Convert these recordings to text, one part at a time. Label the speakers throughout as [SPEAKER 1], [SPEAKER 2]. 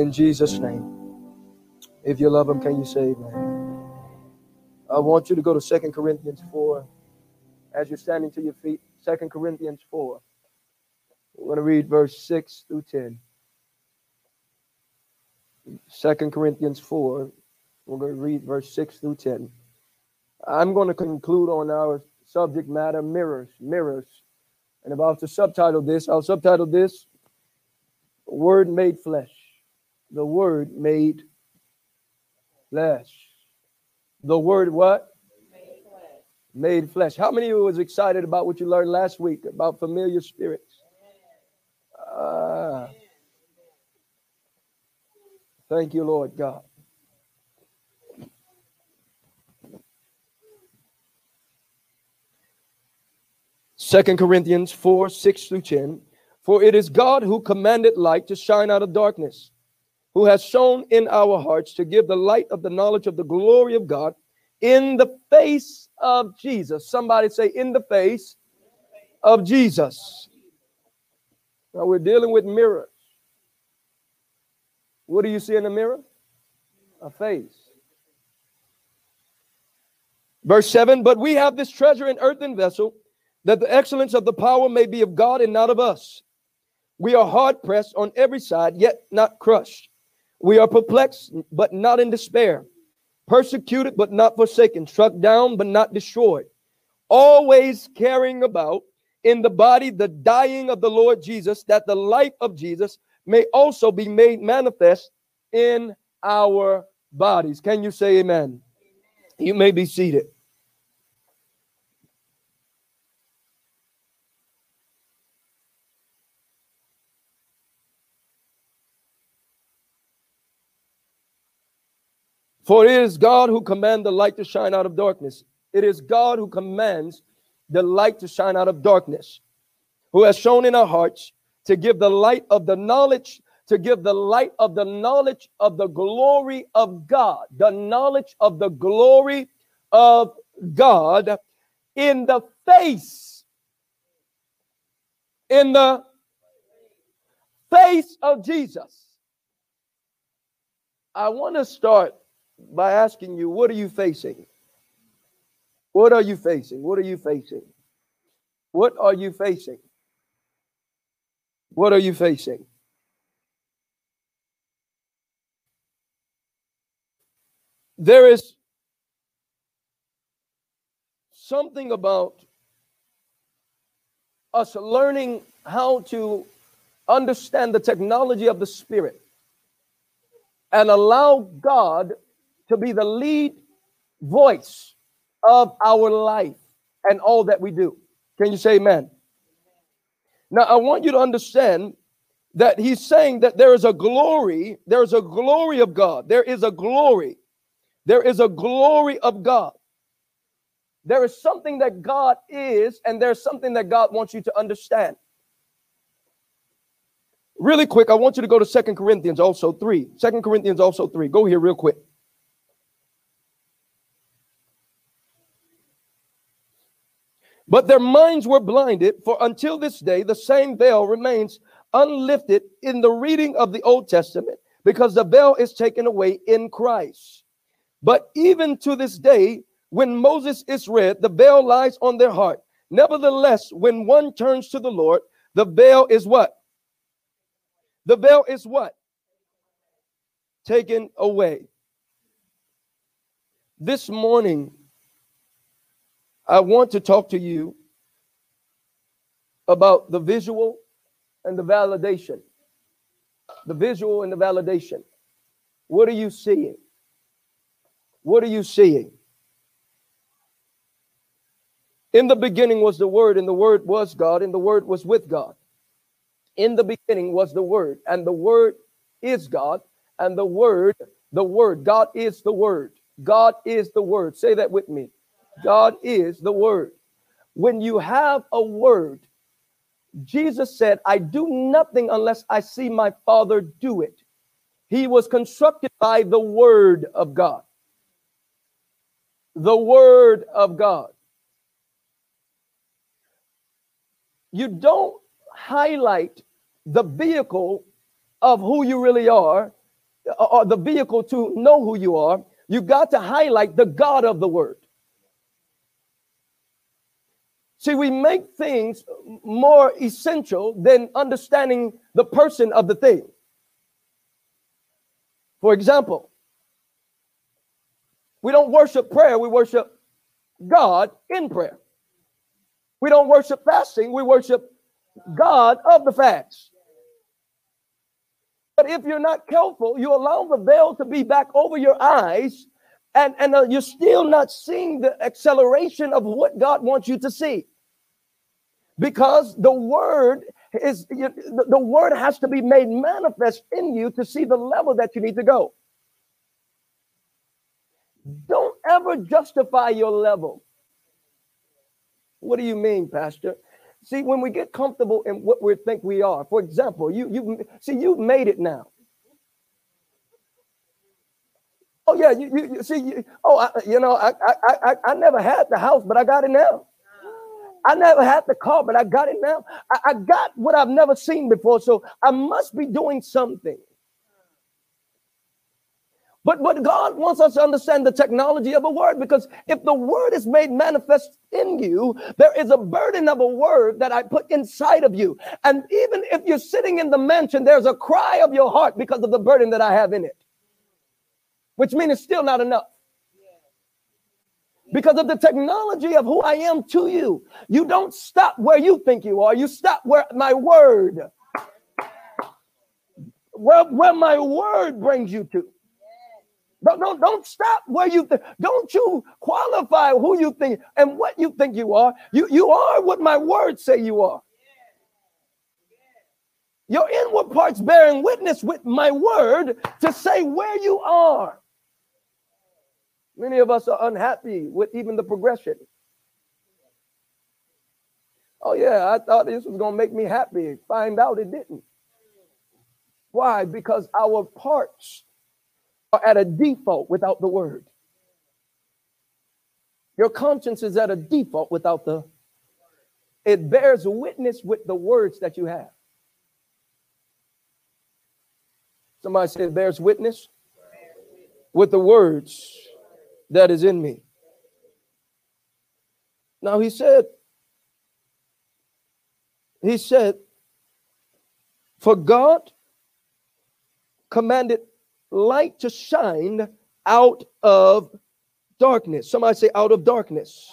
[SPEAKER 1] In Jesus' name. If you love him, can you say amen? I want you to go to Second Corinthians 4 as you're standing to your feet. Second Corinthians 4. We're going to read verse 6 through 10. Second Corinthians 4. We're going to read verse 6 through 10. I'm going to conclude on our subject matter mirrors, mirrors. And was to subtitle this, I'll subtitle this Word Made Flesh. The Word Made Flesh. The Word what? Made flesh. Made flesh. How many of you was excited about what you learned last week about familiar spirits? Ah. Thank you, Lord God. Second Corinthians 4 6 through 10. For it is God who commanded light to shine out of darkness, who has shown in our hearts to give the light of the knowledge of the glory of God in the face of Jesus. Somebody say, in the face of Jesus. Now we're dealing with mirrors. What do you see in the mirror? A face. Verse 7 But we have this treasure in earthen vessel, that the excellence of the power may be of God and not of us. We are hard pressed on every side, yet not crushed. We are perplexed, but not in despair, persecuted, but not forsaken, struck down, but not destroyed, always carrying about in the body the dying of the Lord Jesus, that the life of Jesus may also be made manifest in our bodies. Can you say amen? You may be seated. For it is God who commands the light to shine out of darkness. It is God who commands the light to shine out of darkness, who has shown in our hearts to give the light of the knowledge, to give the light of the knowledge of the glory of God, the knowledge of the glory of God in the face, in the face of Jesus. I want to start by asking you, what are you facing? What are you facing? What are you facing? What are you facing? What are you facing? There is something about us learning how to understand the technology of the Spirit and allow God to be the lead voice of our life and all that we do. Can you say amen? Now, I want you to understand that he's saying that there is a glory, there is a glory of God. There is a glory. There is a glory of God. There is something that God is, and there's something that God wants you to understand. Really quick, I want you to go to Second Corinthians also 3. Second Corinthians also 3. Go here real quick. But their minds were blinded, for until this day, the same veil remains unlifted in the reading of the Old Testament, because the veil is taken away in Christ. But even to this day, when Moses is read, the veil lies on their heart. Nevertheless, when one turns to the Lord, the veil is what? The veil is what? Taken away. This morning, I want to talk to you about the visual and the validation. The visual and the validation. What are you seeing? What are you seeing? In the beginning was the Word, and the Word was God, and the Word was with God. In the beginning was the Word, and the Word is God, and the Word, the Word, God is the Word. God is the Word. Say that with me. God is the Word. When you have a word, Jesus said, I do nothing unless I see my Father do it. He was constructed by the Word of God. The Word of God. You don't highlight the vehicle of who you really are, or the vehicle to know who you are, you got to highlight the God of the word. See, we make things more essential than understanding the person of the thing. For example, we don't worship prayer, we worship God in prayer. We don't worship fasting, we worship God of the fast. But if you're not careful, you allow the veil to be back over your eyes, and, and uh, you're still not seeing the acceleration of what God wants you to see. Because the word is the, the word has to be made manifest in you to see the level that you need to go. Don't ever justify your level. What do you mean, Pastor? See, when we get comfortable in what we think we are, for example, you you see you've made it now. Oh yeah, you, you, you see, you, oh I, you know, I, I I I never had the house, but I got it now. I never had the car, but I got it now. I, I got what I've never seen before, so I must be doing something. But but God wants us to understand the technology of a word because if the word is made manifest in you, there is a burden of a word that I put inside of you. And even if you're sitting in the mansion, there's a cry of your heart because of the burden that I have in it. Which means it's still not enough. Because of the technology of who I am to you. You don't stop where you think you are. You stop where my word where, where my word brings you to. Don't, don't, don't stop where you think. Don't you qualify who you think and what you think you are. You, you are what my words say you are. Your inward parts bearing witness with my word to say where you are. Many of us are unhappy with even the progression. Oh, yeah, I thought this was going to make me happy. Find out it didn't. Why? Because our parts are at a default without the word. Your conscience is at a default without the, it bears witness with the words that you have. Somebody said, bears witness with the words that is in me. Now he said, he said, for God commanded light to shine out of darkness. Somebody say, out of darkness.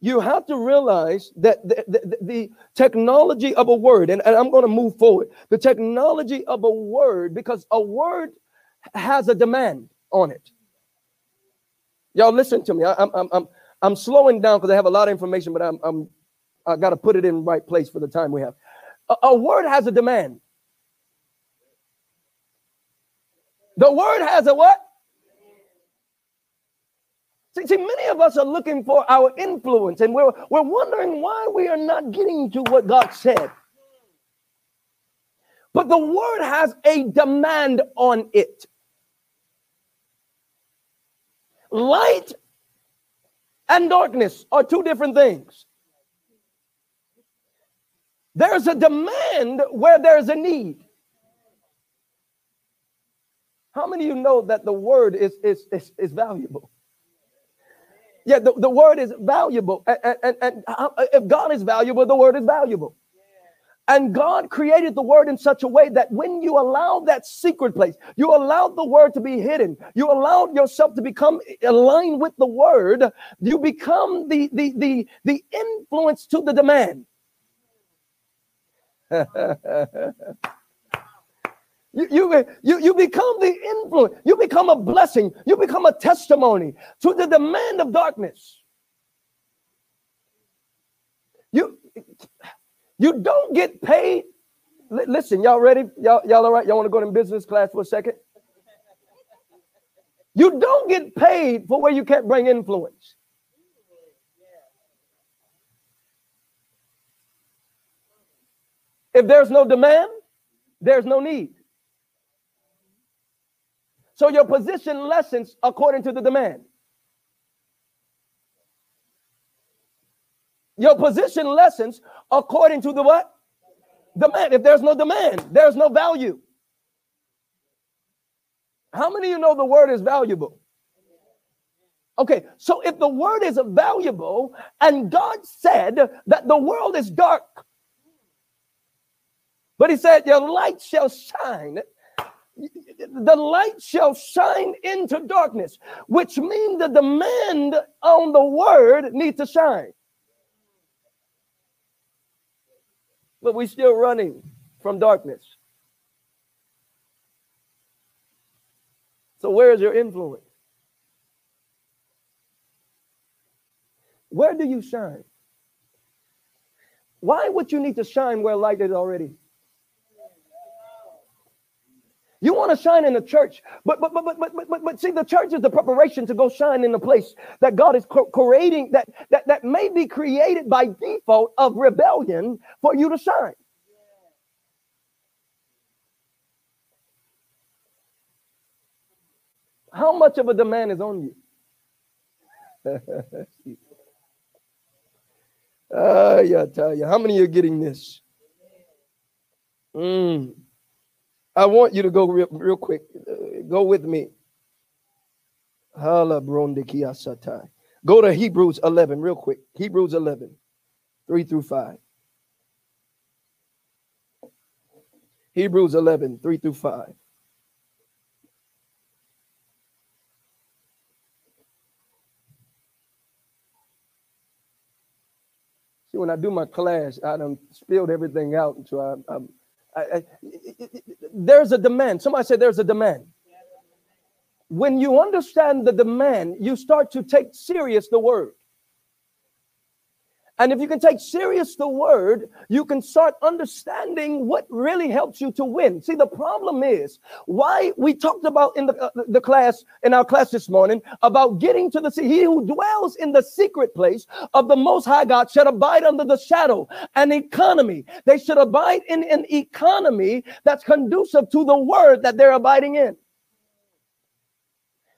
[SPEAKER 1] You have to realize that the, the, the technology of a word, and, and I'm going to move forward, the technology of a word, because a word has a demand on it. Y'all listen to me. I, am I'm, I'm, I'm slowing down because I have a lot of information, but I'm, I'm I got to put it in the right place for the time we have. A, a word has a demand. The word has a what? See, see, many of us are looking for our influence and we're, we're wondering why we are not getting to what God said. But the word has a demand on it. Light and darkness are two different things. There's a demand where there's a need. How many of you know that the word is, is, is, is valuable? Yeah, the, the word is valuable. And, and, and if God is valuable, the word is valuable. And God created the word in such a way that when you allow that secret place, you allow the word to be hidden, you allow yourself to become aligned with the word, you become the the the, the influence to the demand. You, you, you, you become the influence. You become a blessing. You become a testimony to the demand of darkness. You, you don't get paid. L- listen, y'all ready? Y'all, y'all all right? Y'all want to go to business class for a second? You don't get paid for where you can't bring influence. If there's no demand, there's no need. So your position lessens according to the demand. Your position lessens according to the what? Demand. If there's no demand, there's no value. How many of you know the word is valuable? Okay, so if the word is valuable and God said that the world is dark, but he said, Your light shall shine. The light shall shine into darkness, which means the demand on the word needs to shine. But we're still running from darkness. So, where is your influence? Where do you shine? Why would you need to shine where light is already? You want to shine in the church, but but but but but but, but see, the church is the preparation to go shine in the place that God is creating that that that may be created by default of rebellion for you to shine. How much of a demand is on you? uh, yeah, I tell you, how many are getting this? Mm. I want you to go real, real quick. Uh, go with me. Go to Hebrews 11 real quick. Hebrews 11, 3 through 5. Hebrews 11, 3 through 5. See, when I do my class, I done spilled everything out, until I, I'm There's a demand. Somebody said there's a demand. When you understand the demand, you start to take serious the word. And if you can take serious the word, you can start understanding what really helps you to win. See, the problem is why we talked about in the, uh, the class, in our class this morning, about getting to the sea. He who dwells in the secret place of the Most High God should abide under the shadow an economy. They should abide in an economy that's conducive to the word that they're abiding in.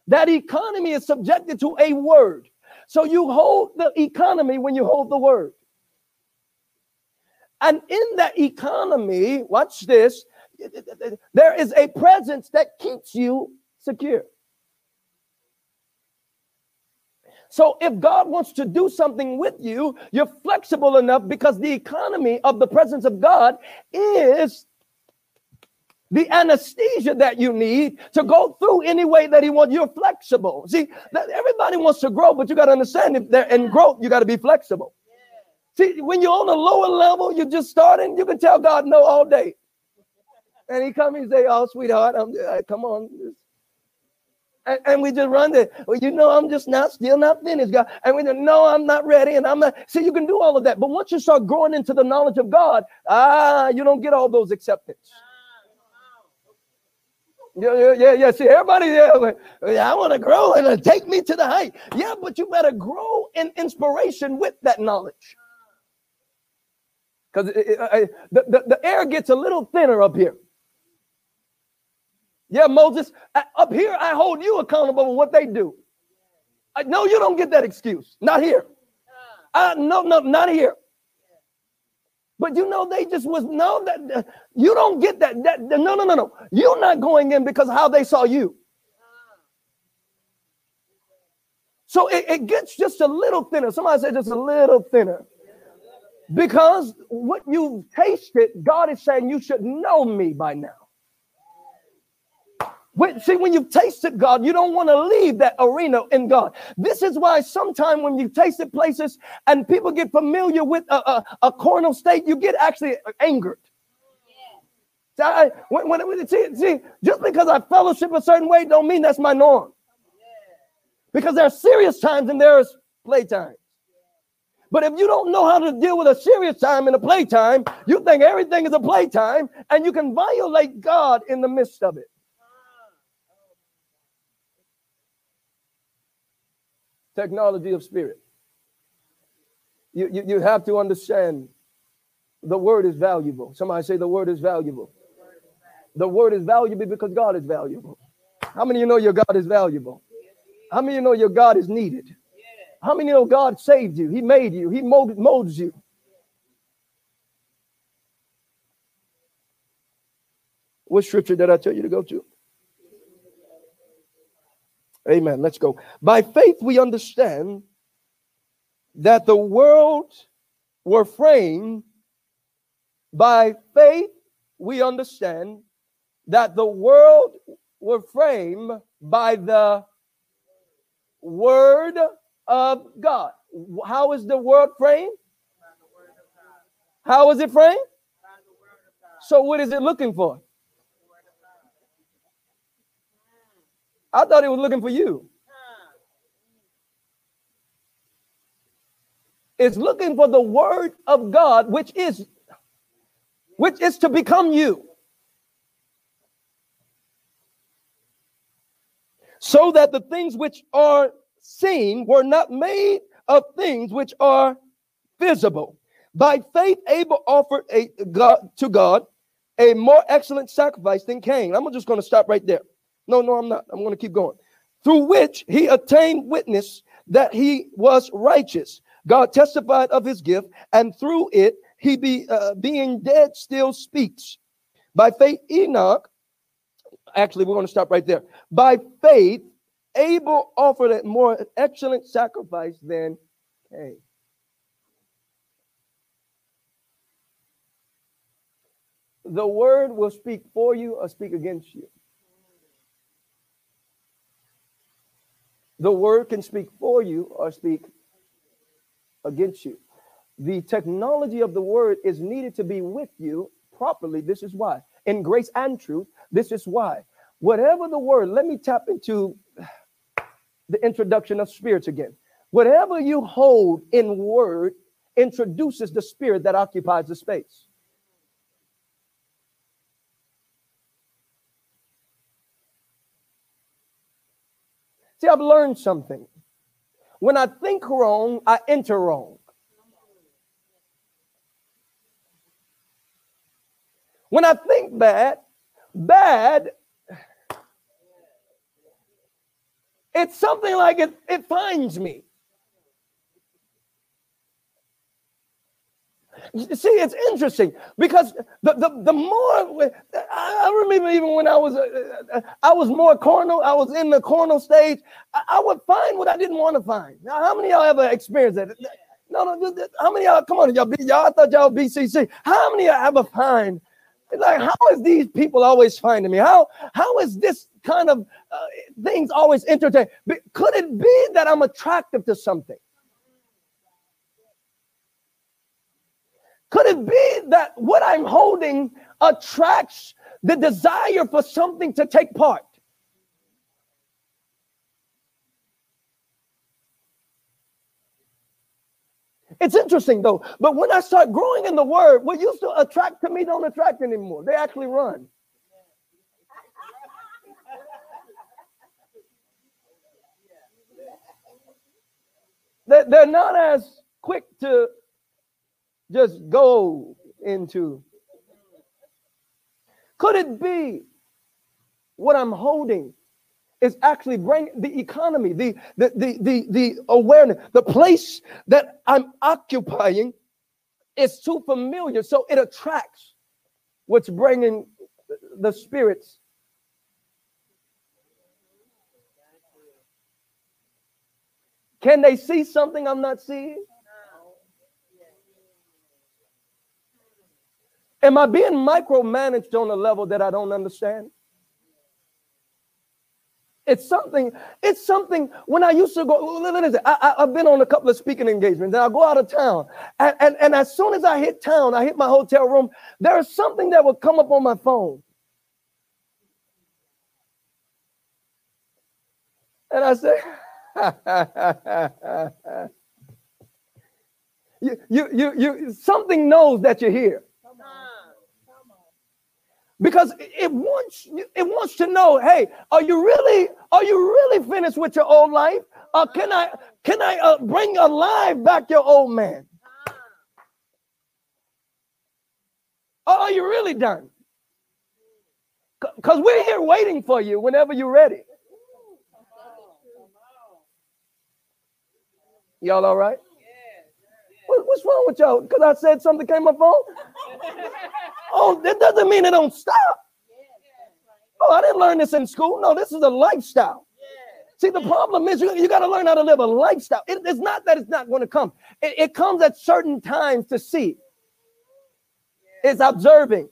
[SPEAKER 1] That economy is subjected to a word. So you hold the economy when you hold the word. And in that economy, watch this, there is a presence that keeps you secure. So if God wants to do something with you, you're flexible enough because the economy of the presence of God is the anesthesia that you need to go through any way that he wants. You're flexible. See, everybody wants to grow, but you got to understand if they're in growth, you got to be flexible. See, when you're on a lower level, you're just starting, you can tell God no all day. And he come and say, Oh, sweetheart, I'm uh, come on. And, and, we just run there. Well, you know, I'm just not still not finished, God. And we know I'm not ready, and I'm not. See, you can do all of that, but once you start growing into the knowledge of God, ah, you don't get all those acceptance. Yeah, yeah, yeah, yeah. See, everybody there, yeah, I want to grow and uh, take me to the height. Yeah, but you better grow in inspiration with that knowledge. Because uh, uh, uh, the, the, the air gets a little thinner up here. Yeah, Moses, up here, I hold you accountable for what they do. I, no, you don't get that excuse. Not here. Uh, no, no, not here. But you know, they just was no that you don't get that. That no, no, no, no. You're not going in because how they saw you. So it, it gets just a little thinner. Somebody said just a little thinner. Because what you've tasted, God is saying you should know me by now. See, when you've tasted God, you don't want to leave that arena in God. This is why sometimes when you've tasted places and people get familiar with a, a, a carnal state, you get actually angered. See, I, when, when, see, see, just because I fellowship a certain way don't mean that's my norm. Because there are serious times and there's playtime. But if you don't know how to deal with a serious time and a playtime, you think everything is a playtime and you can violate God in the midst of it. Technology of spirit. You, you, you have to understand the word is valuable. Somebody say the word is valuable. The word is valuable because God is valuable. How many of you know your God is valuable? How many of you know your God is needed? How many of you know God saved you? He made you. He molds you. What scripture did I tell you to go to? Amen. Let's go. By faith, we understand that the world were framed. By faith, we understand that the world were framed by the word of God. How is the world framed? How is it framed? So, what is it looking for? I thought it was looking for you. It's looking for the word of God, which is which is to become you. So that the things which are seen were not made of things which are visible. By faith, Abel offered a God to God a more excellent sacrifice than Cain. I'm just going to stop right there. No, no, I'm not. I'm going to keep going. Through which he attained witness that he was righteous. God testified of his gift, and through it, he be uh, being dead still speaks. By faith, Enoch. Actually, we're going to stop right there. By faith, Abel offered a more excellent sacrifice than Cain. The word will speak for you or speak against you. The word can speak for you or speak against you. The technology of the word is needed to be with you properly. This is why. In grace and truth, this is why. Whatever the word, let me tap into the introduction of spirits again. Whatever you hold in word introduces the spirit that occupies the space. See, I've learned something. When I think wrong, I enter wrong. When I think bad, bad, it's something like it, it finds me. See, it's interesting because the, the, the more I remember even when I was uh, uh, I was more carnal, I was in the carnal stage. I, I would find what I didn't want to find. Now, how many of y'all ever experienced that? No, no. How many y'all? Come on, y'all. Y'all thought y'all BCC. How many y'all ever find? Like, how is these people always finding me? How how is this kind of uh, things always entertaining? Could it be that I'm attractive to something? Could it be that what I'm holding attracts the desire for something to take part? It's interesting though, but when I start growing in the word, what used to attract to me don't attract anymore. They actually run. They're not as quick to just go into. Could it be what I'm holding is actually bringing the economy, the, the, the, the, the awareness, the place that I'm occupying is too familiar. So it attracts what's bringing the spirits. Can they see something I'm not seeing? Am I being micromanaged on a level that I don't understand? It's something, it's something when I used to go, I, have been on a couple of speaking engagements and I go out of town. And, and, and as soon as I hit town, I hit my hotel room, there is something that will come up on my phone. And I say, you, you, you, you, something knows that you're here because it wants it wants to know hey are you really are you really finished with your old life? Or can i can i uh, bring alive back your old man? Or are you really done? Because we're here waiting for you whenever you're ready. Y'all all right? What, what's wrong with y'all? Because i said something came my phone Oh, that doesn't mean it don't stop. Oh, I didn't learn this in school. No, this is a lifestyle. See, the problem is you, you got to learn how to live a lifestyle. It- it's not that it's not going to come. It, it comes at certain times to see. It's observing.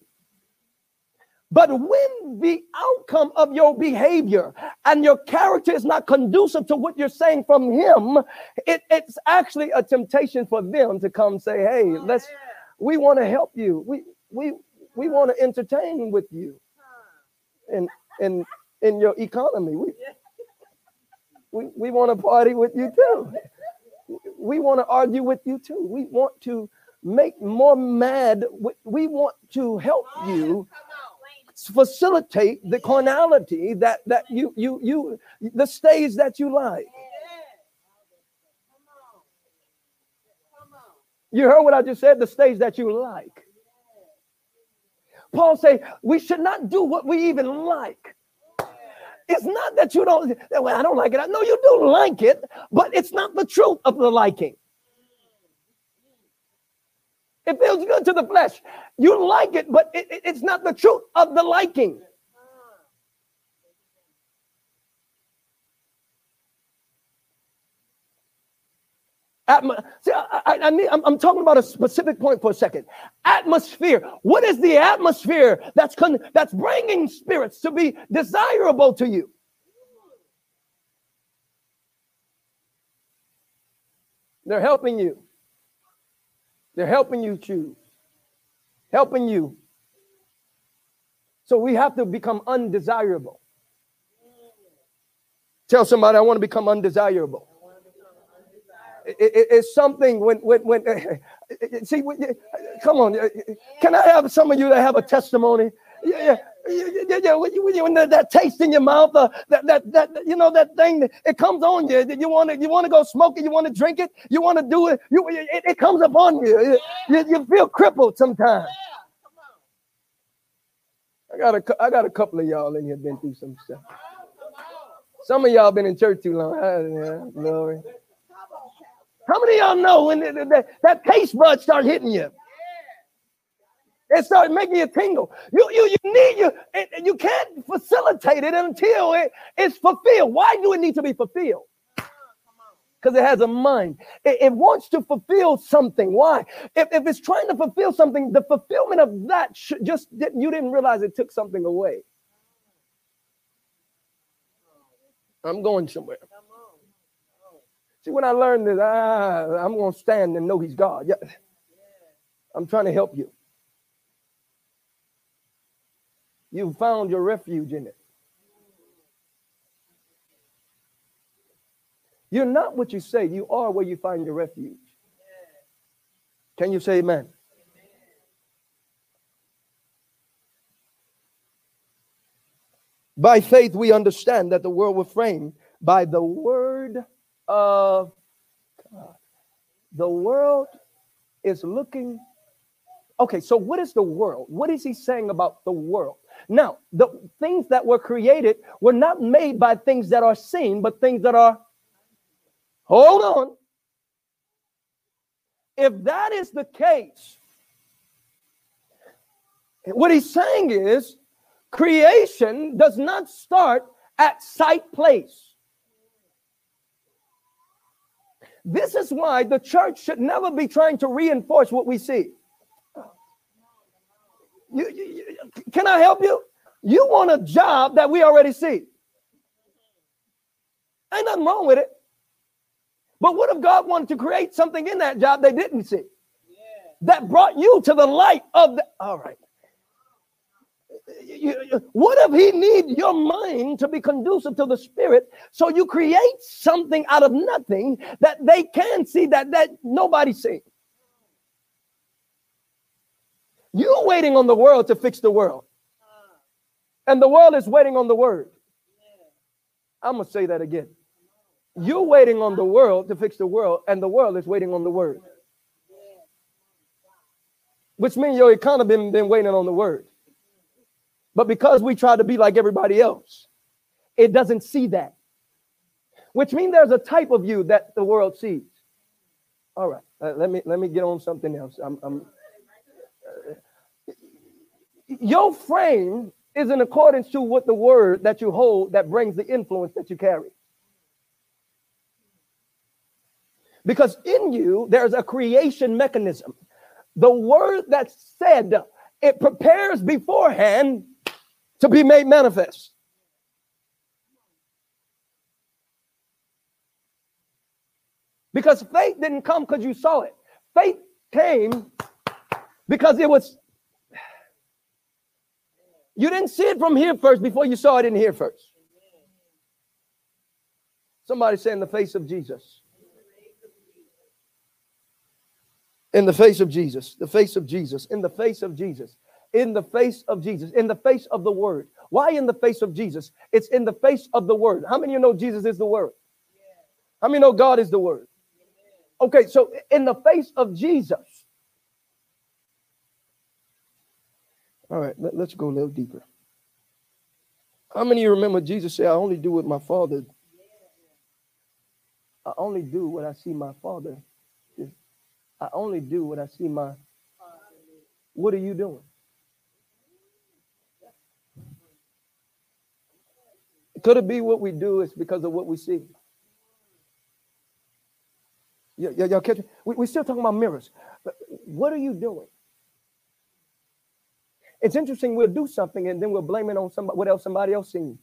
[SPEAKER 1] But when the outcome of your behavior and your character is not conducive to what you're saying from him, it, it's actually a temptation for them to come say, Hey, let's we want to help you. We we we want to entertain with you in in in your economy. We we, we want to party with you too. We want to argue with you too. We want to make more mad. We- We want to help you facilitate the carnality that that you you you the stage that you like. You heard what I just said, the stage that you like. Paul say we should not do what we even like. It's not that you don't, well, I don't like it. I know you do like it, but it's not the truth of the liking. It feels good to the flesh. You like it, but it- it- it's not the truth of the liking. Atmo- See, I, I, I need, I'm, I'm talking about a specific point for a second. Atmosphere. What is the atmosphere that's con, that's bringing spirits to be desirable to you? They're helping you. They're helping you choose. Helping you. So we have to become undesirable. Tell somebody I want to become undesirable it- it- it's something when when when see when, come on can i have some of you that have a testimony yeah yeah yeah, yeah, when you, when that, taste in your mouth, uh, that, that that you know that thing, it comes on you. You want to you want to go smoke it, you want to drink it, you want to do it. You it, it comes upon you. you. You feel crippled sometimes. I got a I got a couple of y'all in here been through some stuff. Some of y'all been in church too long. Ah, yeah, glory. How many of y'all know when the, the- the- that taste bud start hitting you? It starts making you tingle. You you you need you it, you can't facilitate it until it, it's fulfilled. Why do it need to be fulfilled? Because it has a mind. It, it wants to fulfill something. Why? If, if it's trying to fulfill something, the fulfillment of that should just didn't- you didn't realize it took something away. I'm going somewhere. See, when I learned this, ah, I'm going to stand and know He's God. Yeah. I'm trying to help you. You found your refuge in it. You're not what you say, you are where you find your refuge. Can you say amen? By faith, we understand that the world was framed by the word of God. The world is looking. Okay, so what is the world? What is he saying about the world? Now, the things that were created were not made by things that are seen, but things that are. Hold on. If that is the case, what he's saying is creation does not start at sight place. This is why the church should never be trying to reinforce what we see. You, you- you- can I help you? You want a job that we already see. Ain't nothing wrong with it. But what if God wanted to create something in that job they didn't see? That brought you to the light of the. All right. You- what if he need your mind to be conducive to the spirit so you create something out of nothing that they can see that that nobody see? You're waiting on the world to fix the world. And the world is waiting on the word. I'm going to say that again. You're waiting on the world to fix the world and the world is waiting on the word. Which means your economy been, been waiting on the word but because we try to be like everybody else, it doesn't see that. Which means there's a type of you that the world sees. All right, uh, let me let me get on something else. I'm, I'm uh, your frame is in accordance to what the word that you hold that brings the influence that you carry. Because in you, there's a creation mechanism. The word that's said, it prepares beforehand to be made manifest. Because faith didn't come because you saw it. Faith came because it was you didn't see it from here first before you saw it in here first. Somebody say in the face of Jesus. In the face of Jesus, the face of Jesus, in the face of Jesus, in the face of Jesus, in the face of the word. Why in the face of Jesus? It's in the face of the word. How many of you know Jesus is the word? How many know God is the word? Okay, so in the face of Jesus. All right, let, us go a little deeper. How many of you remember Jesus said, I only do what my father I only do what I see my father. I only do what I see my. What are you doing? Could it be what we do is because of what we see? Yeah, yeah, y'all catch me? We, we're still talking about mirrors. But what are you doing? It's interesting, we'll do something and then we'll blame it on somebody, what else somebody else seen.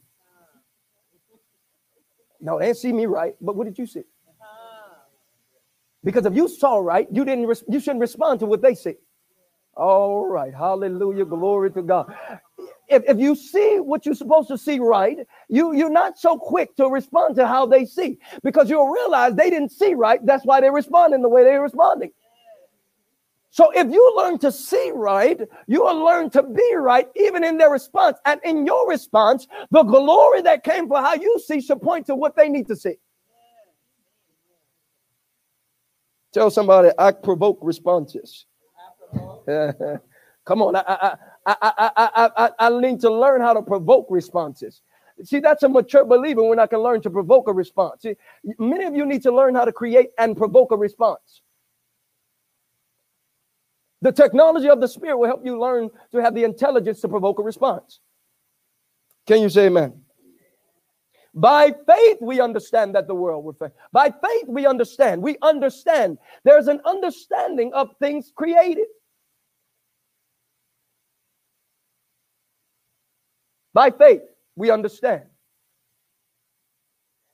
[SPEAKER 1] No, they didn't see me right, but what did you see? Because if you saw right, you didn't res- you shouldn't respond to what they see. All right, hallelujah, glory to God. If, if you see what you're supposed to see right, you, you're not so quick to respond to how they see because you'll realize they didn't see right. That's why they're responding the way they're responding. So if you learn to see right, you will learn to be right even in their response. And in your response, the glory that came for how you see should point to what they need to see. Tell somebody I provoke responses. Come on, I, I, I, I, I, I, need to learn how to provoke responses. See, that's a mature believer when I can learn to provoke a response. See, many of you need to learn how to create and provoke a response. The technology of the Spirit will help you learn to have the intelligence to provoke a response. Can you say amen? By faith, we understand that the world will fail. By faith, we understand. We understand. There's an understanding of things created. By faith, we understand.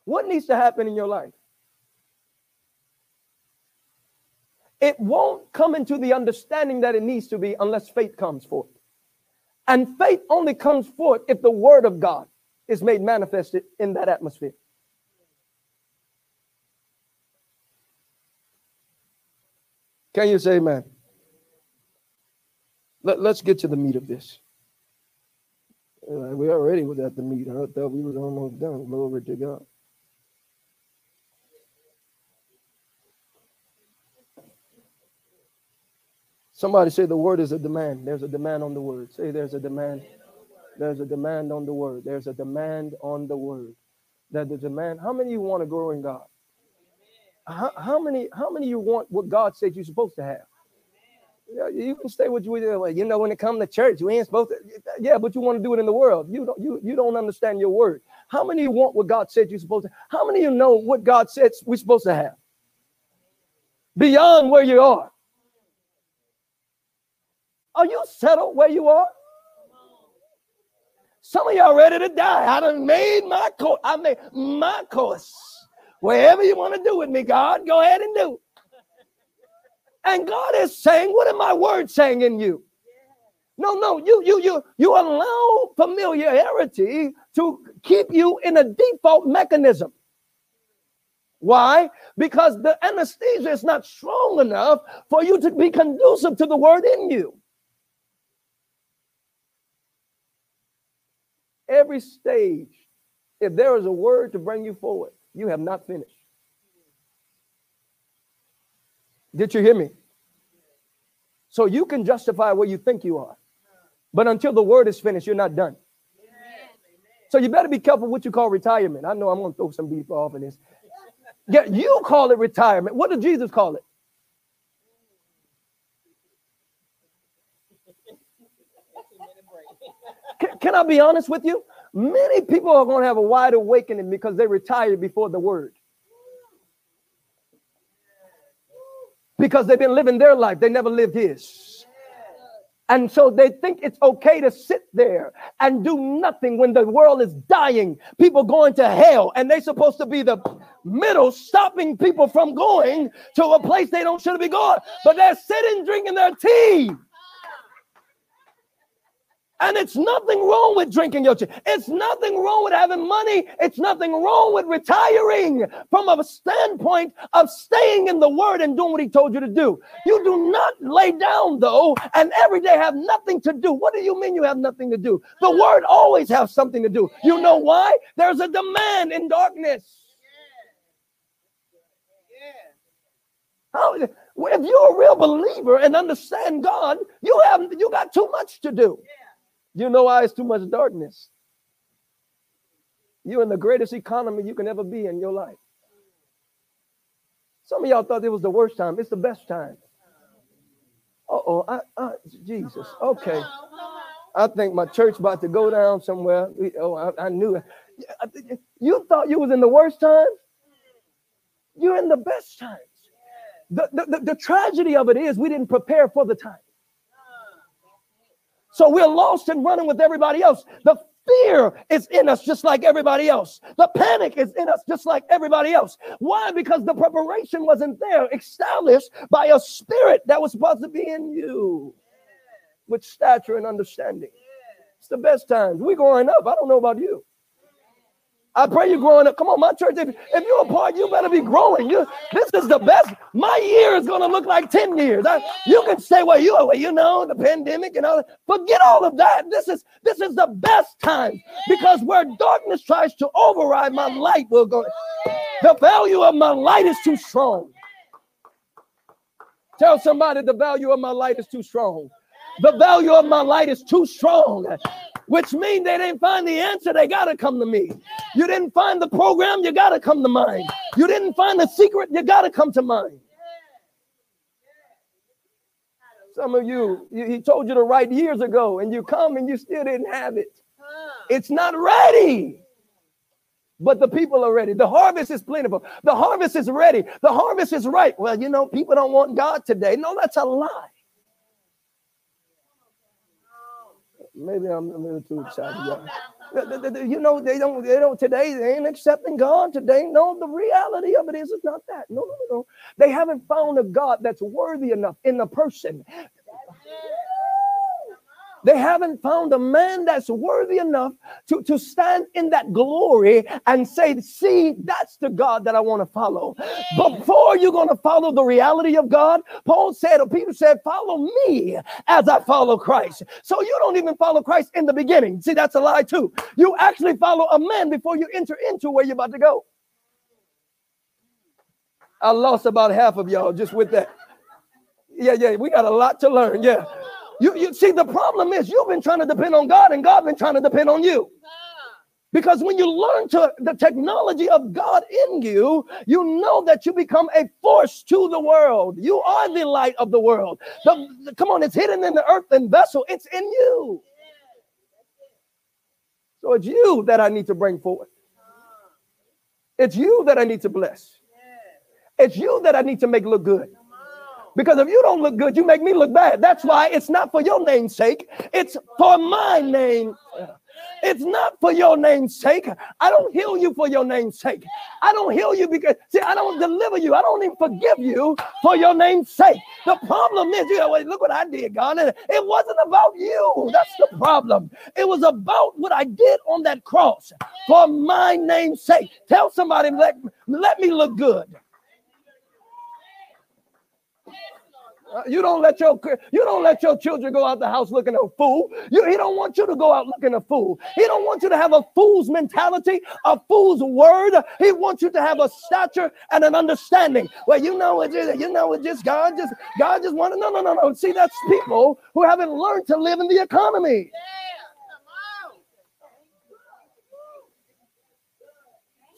[SPEAKER 1] What needs to happen in your life? It won't come into the understanding that it needs to be unless faith comes forth. And faith only comes forth if the word of God is made manifested in that atmosphere. Can you say amen? Let, us get to the meat of this. Uh, we already was at the meat. I thought we was almost done. Glory to God. Somebody say the word is a demand. There's a demand on the word. Say there's a demand there's a demand on the word. There's a demand on the word. That the demand. How many you want to grow in God? How, how many? How many you want what God said you're supposed to have? You can stay with you. You know, when it comes to church, we ain't supposed to. Yeah, but you want to do it in the world. You don't. You you don't understand your word. How many want what God said you're supposed to? How many you know what God said we're supposed to have? Beyond where you are. Are you settled where you are? Some of y'all ready to die. I done made my course. I made my course. Wherever you want to do with me, God, go ahead and do. And God is saying, what am my words saying in you? No, no, you you you you allow familiarity to keep you in a default mechanism. Why? Because the anesthesia is not strong enough for you to be conducive to the word in you. every stage, if there is a word to bring you forward, you have not finished. Did you hear me? So you can justify where you think you are. But until the word is finished, you're not done. So you better be careful what you call retirement. I know I'm going to throw some people off in this. Yeah, you call it retirement. What did Jesus call it? Can, can I be honest with you? Many people are going to have a wide awakening because they retired before the word. Because they've been living their life. They never lived his. And so they think it's okay to sit there and do nothing when the world is dying, people going to hell, and they're supposed to be the middle stopping people from going to a place they don't should be going. But they're sitting drinking their tea. And it's nothing wrong with drinking your. It's nothing wrong with having money. It's nothing wrong with retiring from a standpoint of staying in the word and doing what he told you to do. You do not lay down though and every day have nothing to do. What do you mean you have nothing to do? The word always has something to do. You know why? There's a demand in darkness. How, if you're a real believer and understand God, you have you got too much to do. You know why it's too much darkness? You're in the greatest economy you can ever be in your life. Some of y'all thought it was the worst time. It's the best time. Uh-oh, I, I, Jesus. Okay. I think my church about to go down somewhere. Oh, I, I knew it. You thought you was in the worst time? You're in the best times. The, the, the, the tragedy of it is we didn't prepare for the time. So we're lost and running with everybody else. The fear is in us just like everybody else. The panic is in us just like everybody else. Why? Because the preparation wasn't there, established by a spirit that was supposed to be in you with stature and understanding. It's the best times. We growing up. I don't know about you. I pray you're growing up. Come on, my church. If, if you're a part, you better be growing. You, this is the best. My year is going to look like 10 years. I, you can say, well, you, well, you know, the pandemic and all that. Forget all of that. This is this is the best time because where darkness tries to override my light will go. The value of my light is too strong. Tell somebody the value of my light is too strong. The value of my light is too strong which means they didn't find the answer, they got to come to me. You didn't find the program, you got to come to mine. You didn't find the secret, you got to come to mine. Some of you, he told you to write years ago, and you come and you still didn't have it. It's not ready. But the people are ready. The harvest is plentiful. The harvest is ready. The harvest is ripe. Well, you know, people don't want God today. No, that's a lie. Maybe I'm a little too excited. You know, they don't, they don't today, they ain't accepting God today. No, the reality of it is it's not that. No, no, no. They haven't found a God that's worthy enough in the person they haven't found a man that's worthy enough to, to stand in that glory and say, See, that's the God that I want to follow. Before you're going to follow the reality of God, Paul said, or Peter said, Follow me as I follow Christ. So you don't even follow Christ in the beginning. See, that's a lie too. You actually follow a man before you enter into where you're about to go. I lost about half of y'all just with that. Yeah, yeah, we got a lot to learn. Yeah. You, you see, the problem is you've been trying to depend on God and God been trying to depend on you. Because when you learn to the technology of God in you, you know that you become a force to the world. You are the light of the world. The, the, come on, it's hidden in the earthen vessel. It's in you. So it's you that I need to bring forth. It's you that I need to bless. It's you that I need to make look good. Because if you don't look good, you make me look bad. That's why it's not for your name's sake, it's for my name. It's not for your name's sake. I don't heal you for your name's sake. I don't heal you because, see, I don't deliver you. I don't even forgive you for your name's sake. The problem is, you know, look what I did, God. And it wasn't about you. That's the problem. It was about what I did on that cross for my name's sake. Tell somebody, let, let me look good. Uh, you don't let your you don't let your children go out the house looking a fool. You, he don't want you to go out looking a fool. He don't want you to have a fool's mentality, a fool's word. He wants you to have a stature and an understanding. Well, you know it. You know it. Just God. Just God. Just want to. No, no, no, no. See, that's people who haven't learned to live in the economy.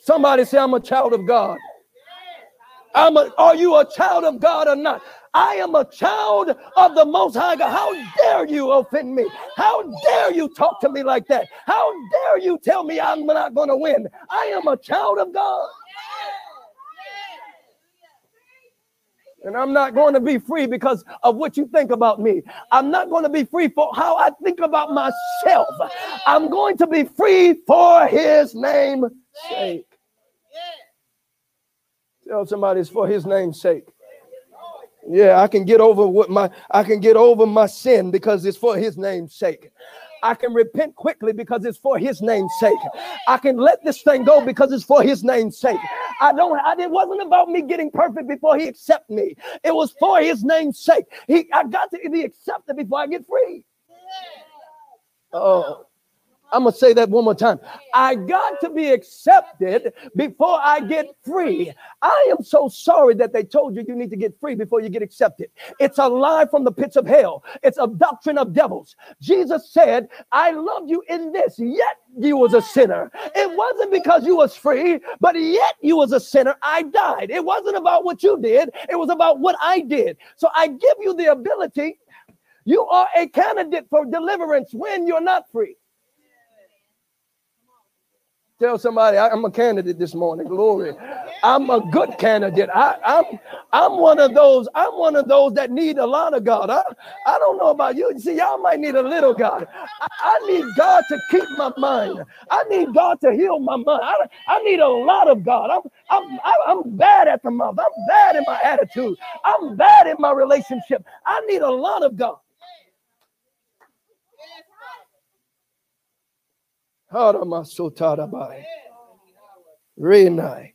[SPEAKER 1] Somebody say, "I'm a child of God." I'm a, are you a child of God or not? I am a child of the Most High God. How dare you offend me? How dare you talk to me like that? How dare you tell me I'm not going to win? I am a child of God. And I'm not going to be free because of what you think about me. I'm not going to be free for how I think about myself. I'm going to be free for his name's sake. Tell somebody it's for his name's sake. Yeah, I can get over what my I can get over my sin because it's for his name's sake. I can repent quickly because it's for his name's sake. I can let this thing go because it's for his name's sake. I don't I, it wasn't about me getting perfect before he accept me. It was for his name's sake. He I got to be accepted before I get free. Oh, I'm going to say that one more time. I got to be accepted before I get free. I am so sorry that they told you you need to get free before you get accepted. It's a lie from the pits of hell, it's a doctrine of devils. Jesus said, I love you in this, yet you was a sinner. It wasn't because you was free, but yet you was a sinner. I died. It wasn't about what you did, it was about what I did. So I give you the ability. You are a candidate for deliverance when you're not free. Tell somebody I'm a candidate this morning. Glory. I'm a good candidate. I, am I'm, I'm one of those. I'm one of those that need a lot of God. I, I don't know about you. See, y'all might need a little God. I, I need God to keep my mind. I need God to heal my mind. I, I need a lot of God. I'm I'm I'm bad at the mouth. I'm bad in my attitude. I'm bad in my relationship. I need a lot of God. Renai.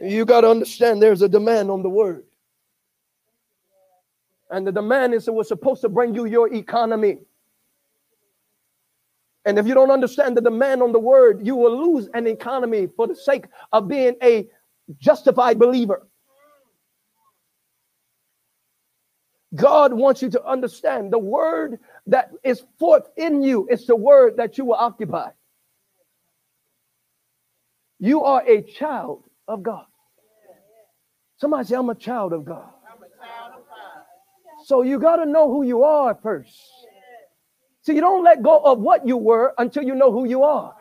[SPEAKER 1] You got to understand there's a demand on the word. And the demand is it was supposed to bring you your economy. And if you don't understand the demand on the word, you will lose an economy for the sake of being a justified believer. God wants you to understand the word that is forth in you is the word that you will occupy. You are a child of God. Somebody say, I'm a child of God. So you got to know who you are first. So you don't let go of what you were until you know who you are.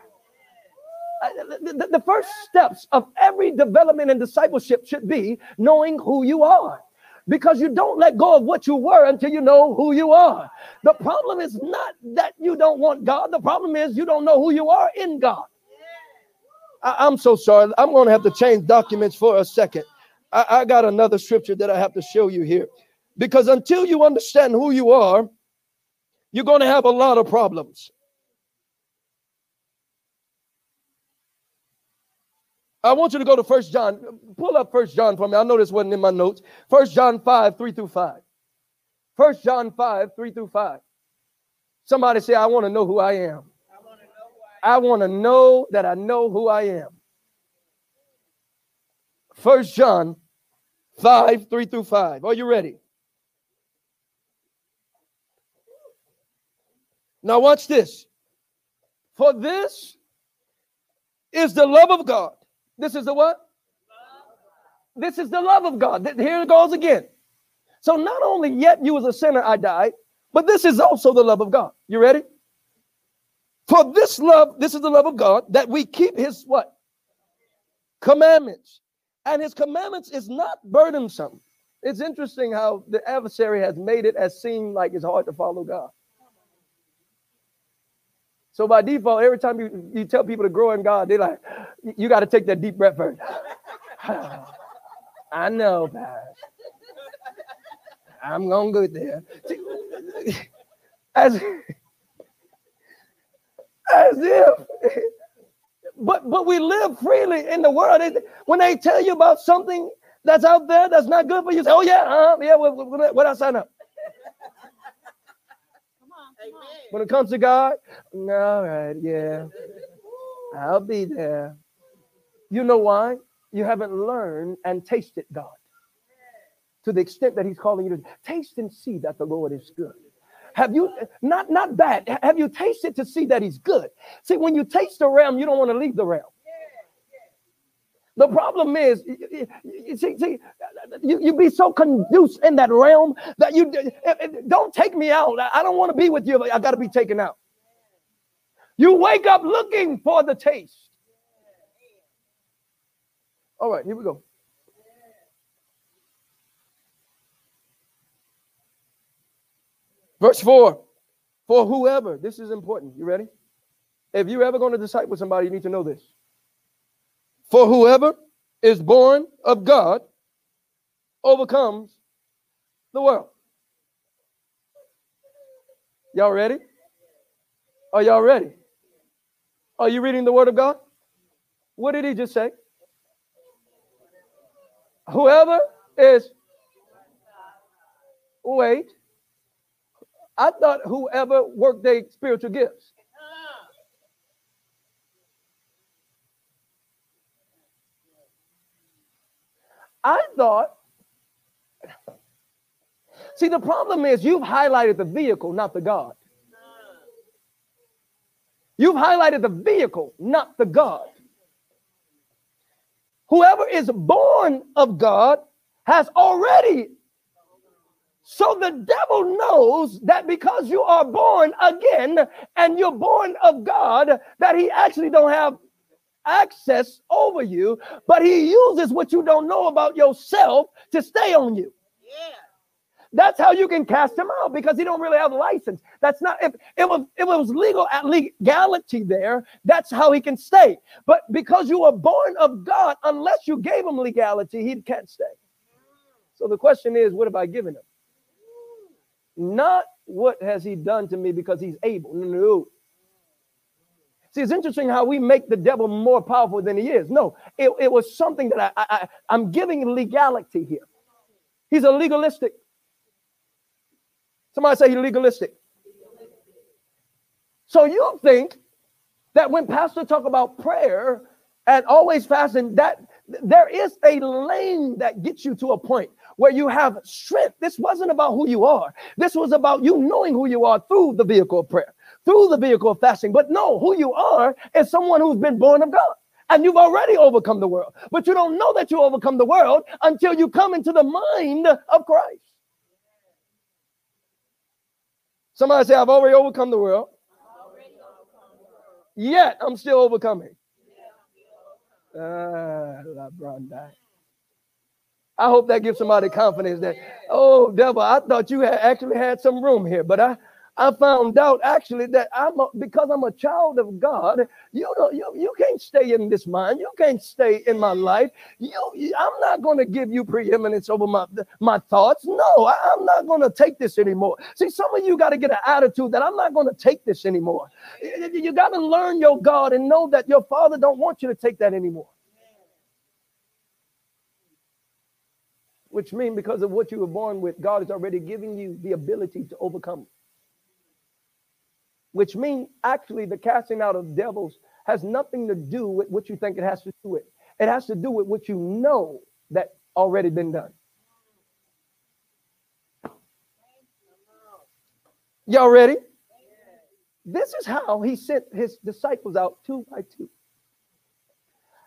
[SPEAKER 1] The first steps of every development and discipleship should be knowing who you are because you don't let go of what you were until you know who you are. The problem is not that you don't want God, the problem is you don't know who you are in God. I, am so sorry. I'm going to have to change documents for a second. I, I got another scripture that I have to show you here because until you understand who you are, you're going to have a lot of problems. I want you to go to First John. Pull up First John for me. I know this wasn't in my notes. First John 5, 3 through 5. First John 5, 3 through 5. Somebody say, I want to know who I am. I want to know that I know who I am. First John 5, 3 through 5. Are you ready? Now watch this. For this is the love of God this is the what? This is the love of God. Here it goes again. So not only yet you as a sinner I died, but this is also the love of God. You ready? For this love, this is the love of God that we keep his what? Commandments. And his commandments is not burdensome. It's interesting how the adversary has made it as seem like it's hard to follow God. So by default, every time you, you tell people to grow in God, they're like, you got to take that deep breath first. I know, Pastor. I'm gonna go there. As, as if but but we live freely in the world. When they tell you about something that's out there that's not good for you, say, "Oh yeah, uh, yeah, what, what, what I sign up." When it comes to God, all right, yeah, I'll be there. You know why? You haven't learned and tasted God to the extent that He's calling you to taste and see that the Lord is good. Have you not not bad? Have you tasted to see that He's good? See, when you taste the realm, you don't want to leave the realm. The problem is, you, you, see, see, you, you be so conduced in that realm that you eh, eh, don't take me out. I don't want to be with you, I got to be taken out. You wake up looking for the taste. All right, here we go. Verse 4 For whoever, this is important. You ready? If you're ever going to disciple somebody, you need to know this. For whoever is born of God overcomes the world. Y'all ready? Are y'all ready? Are you reading the word of God? What did he just say? Whoever is, wait, I thought whoever worked their spiritual gifts. I thought, see, the problem is you've highlighted the vehicle, not the God. You've highlighted the vehicle, not the God. Whoever is born of God has already. So the devil knows that because you are born again and you're born of God, that he actually don't have access over you, but he uses what you don't know about yourself to stay on you. Yeah. That's how you can cast him out because he don't really have a license. That's not if it was if it was legal at legality there, that's how he can stay. But because you were born of God, unless you gave him legality, he can't stay. So the question is, what have I given him? Not what has he done to me because he's able. No. See, it's interesting how we make the devil more powerful than he is. No, it, it was something that I, I, I'm giving legality here. He's a legalistic Somebody say he's legalistic. So you think that when pastor talk about prayer and always fasting, that there is a lane that gets you to a point where you have strength. This wasn't about who you are. This was about you knowing who you are through the vehicle of prayer, through the vehicle of fasting. But no, who you are is someone who's been born of God. And you've already overcome the world. But you don't know that you overcome the world until you come into the mind of Christ. Somebody say, I've already overcome the world. Yet I'm still overcoming. Ah, I hope that gives somebody confidence that, oh, devil, I thought you had actually had some room here, but I, I found out actually that I'm a, because I'm a child of God. You know, you, you can't stay in this mind. You can't stay in my life. You, I'm not going to give you preeminence over my my thoughts. No, I, I'm not going to take this anymore. See, some of you got to get an attitude that I'm not going to take this anymore. You, you got to learn your God and know that your Father don't want you to take that anymore. Which means because of what you were born with, God is already giving you the ability to overcome which means actually the casting out of devils has nothing to do with what you think it has to do with. It has to do with what you know that already been done. Y'all ready? This is how he sent his disciples out two by two.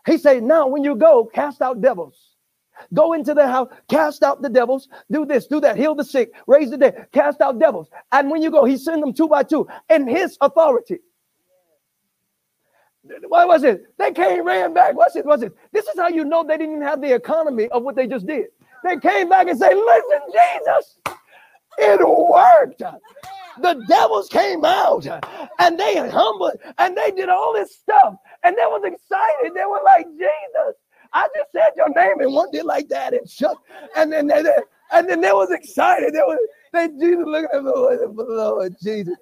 [SPEAKER 1] He said, Now, when you go, cast out devils. Go into the house, cast out the devils, do this, do that, heal the sick, raise the dead, cast out devils. And when you go, he sent them two by two in his authority. What was it? They came, ran back. What's it? What's it? This is how you know they didn't have the economy of what they just did. They came back and said, Listen, Jesus, it worked. The devils came out and they humbled and they did all this stuff and they was excited. They were like, Jesus, I just said your name and one did like that and shook. And then they, and then they was excited. They was they Jesus looking at Lord, Lord Jesus.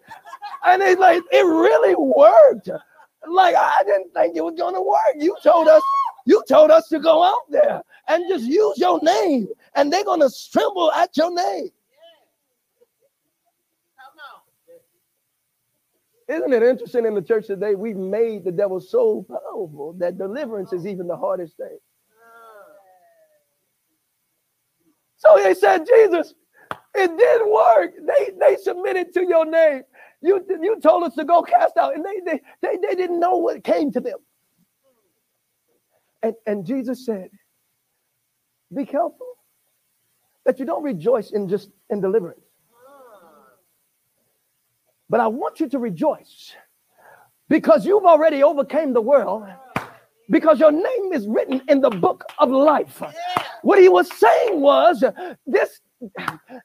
[SPEAKER 1] And it's like, it really worked. Like I didn't think it was gonna work. You told us, you told us to go out there and just use your name, and they're gonna tremble at your name. Isn't it interesting in the church today? We've made the devil so powerful that deliverance is even the hardest thing. So they said, Jesus, it didn't work. They they submitted to your name. You, you told us to go cast out, and they, they, they, they didn't know what came to them. And, and Jesus said, Be careful that you don't rejoice in just in deliverance. But I want you to rejoice because you've already overcame the world because your name is written in the book of life. What he was saying was this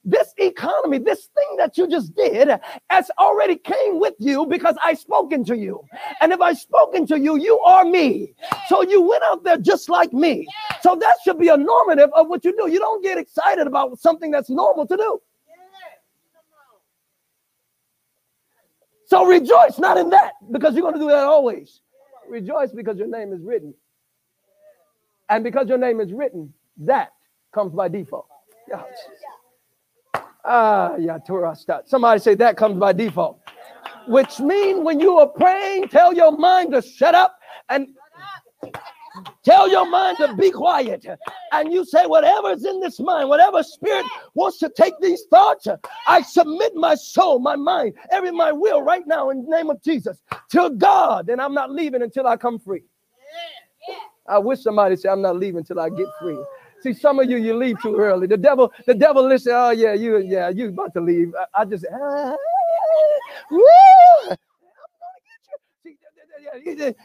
[SPEAKER 1] this economy, this thing that you just did, has already came with you because I spoken to you. And if I spoken to you, you are me. So you went out there just like me. So that should be a normative of what you do. You don't get excited about something that's normal to do. So rejoice not in that because you're going to do that always. Rejoice because your name is written. And because your name is written, that comes by default. Ah, yeah, Torah start. Somebody say that comes by default. Which means when you are praying, tell your mind to shut up and tell your mind to be quiet. And you say, whatever's in this mind, whatever spirit wants to take these thoughts, I submit my soul, my mind, every my will right now in the name of Jesus to God. And I'm not leaving until I come free. I wish somebody said, I'm not leaving until I get free. See, some of you, you leave too early. The devil, the devil listen, oh yeah, you, yeah, you about to leave. I, I just, ah, woo,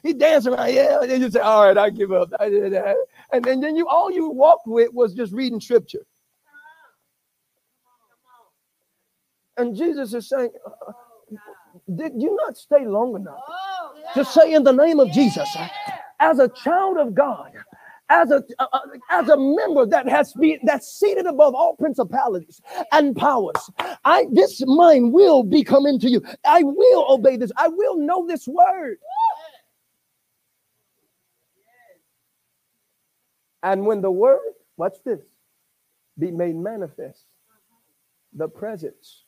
[SPEAKER 1] He, danced around, yeah, and then you say, all right, I give up. And then, then you, all you walked with was just reading scripture. And Jesus is saying, uh, did you not stay long enough to say in the name of Jesus, as a child of God, as a, uh, as a member that has been that's seated above all principalities and powers i this mind will be coming to you. I will obey this. I will know this word and when the word watch this be made manifest the presence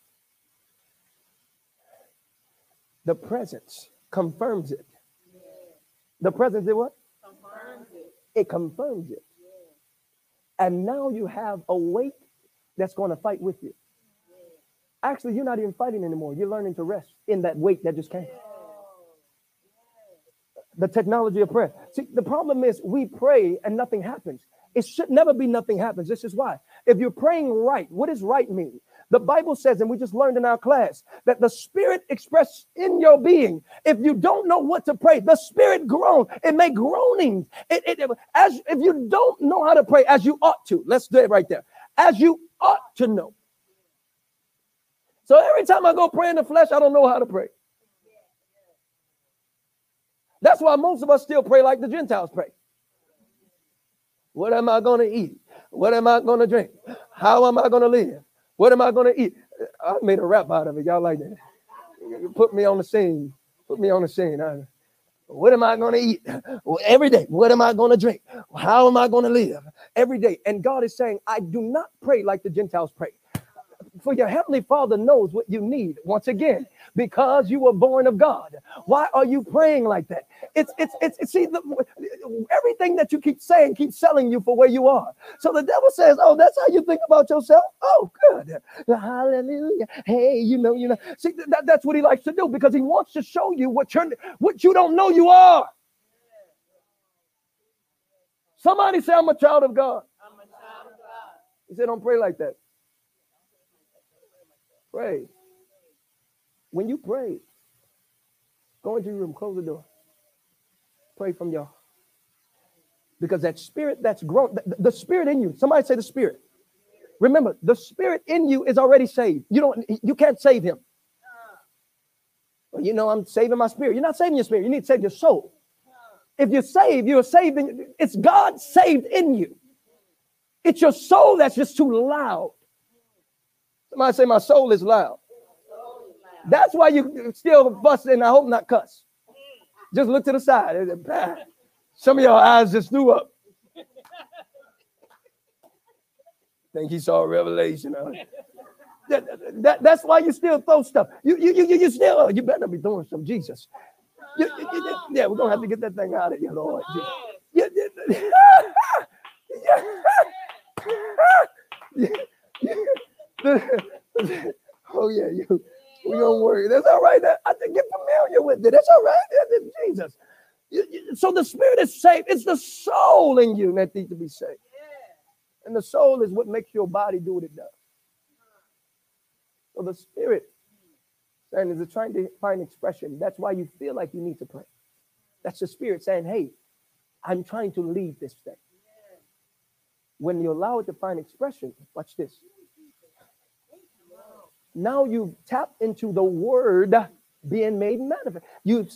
[SPEAKER 1] the presence confirms it the presence is what Confirms it confirms it. And now you have a weight that's going to fight with you. Actually, you're not even fighting anymore. You're learning to rest in that weight that just came. The technology of prayer. See, the problem is we pray and nothing happens. It should never be nothing happens. This is why. If you're praying right, what does right mean? The Bible says, and we just learned in our class, that the Spirit expressed in your being. If you don't know what to pray, the Spirit groan. It may groanings. It, it, it, as if you don't know how to pray as you ought to, let's do it right there. As you ought to know. So every time I go pray in the flesh, I don't know how to pray. That's why most of us still pray like the Gentiles pray. What am I going to eat? What am I going to drink? How am I going to live? What am I going to eat? I made a rap out of it. Y'all like that? Put me on the scene. Put me on the scene. I, what am I going to eat? Well, every day. What am I going to drink? How am I going to live? Every day. And God is saying, I do not pray like the Gentiles pray. For your heavenly Father knows what you need. Once again, because you were born of God. Why are you praying like that? It's it's it's, it's see the, everything that you keep saying keeps selling you for where you are. So the devil says, "Oh, that's how you think about yourself." Oh, good, hallelujah. Hey, you know, you know. See, that, that's what he likes to do because he wants to show you what you what you don't know you are. Somebody say, "I'm a child of God." I'm a child of God. He said, "Don't pray like that." Pray. When you pray, go into your room, close the door, pray from your because that spirit that's grown, the, the, spirit in you, somebody say the spirit. Remember, the spirit in you is already saved. You don't, you can't save him. Well, you know, I'm saving my spirit. You're not saving your spirit, you need to save your soul. If you're saved, you're saving, it's God saved in you. It's your soul that's just too loud. Somebody say, My soul is loud. That's why you still busting. I hope not cuss. Just look to the side. Some of y'all eyes just threw up. Think he saw a revelation. Huh? That, that, that's why you still throw stuff. You you you you still you better be doing some Jesus. You, you, yeah, we're gonna have to get that thing out of you, Lord. Yeah, oh yeah, you we don't worry. That's all right. I think get familiar with it. That's all right. That's Jesus. So the spirit is saved. It's the soul in you that needs to be saved. And the soul is what makes your body do what it does. So the spirit and is trying to find expression. That's why you feel like you need to pray. That's the spirit saying, Hey, I'm trying to lead this thing. When you allow it to find expression, watch this. Now you tap into the word being made manifest. You,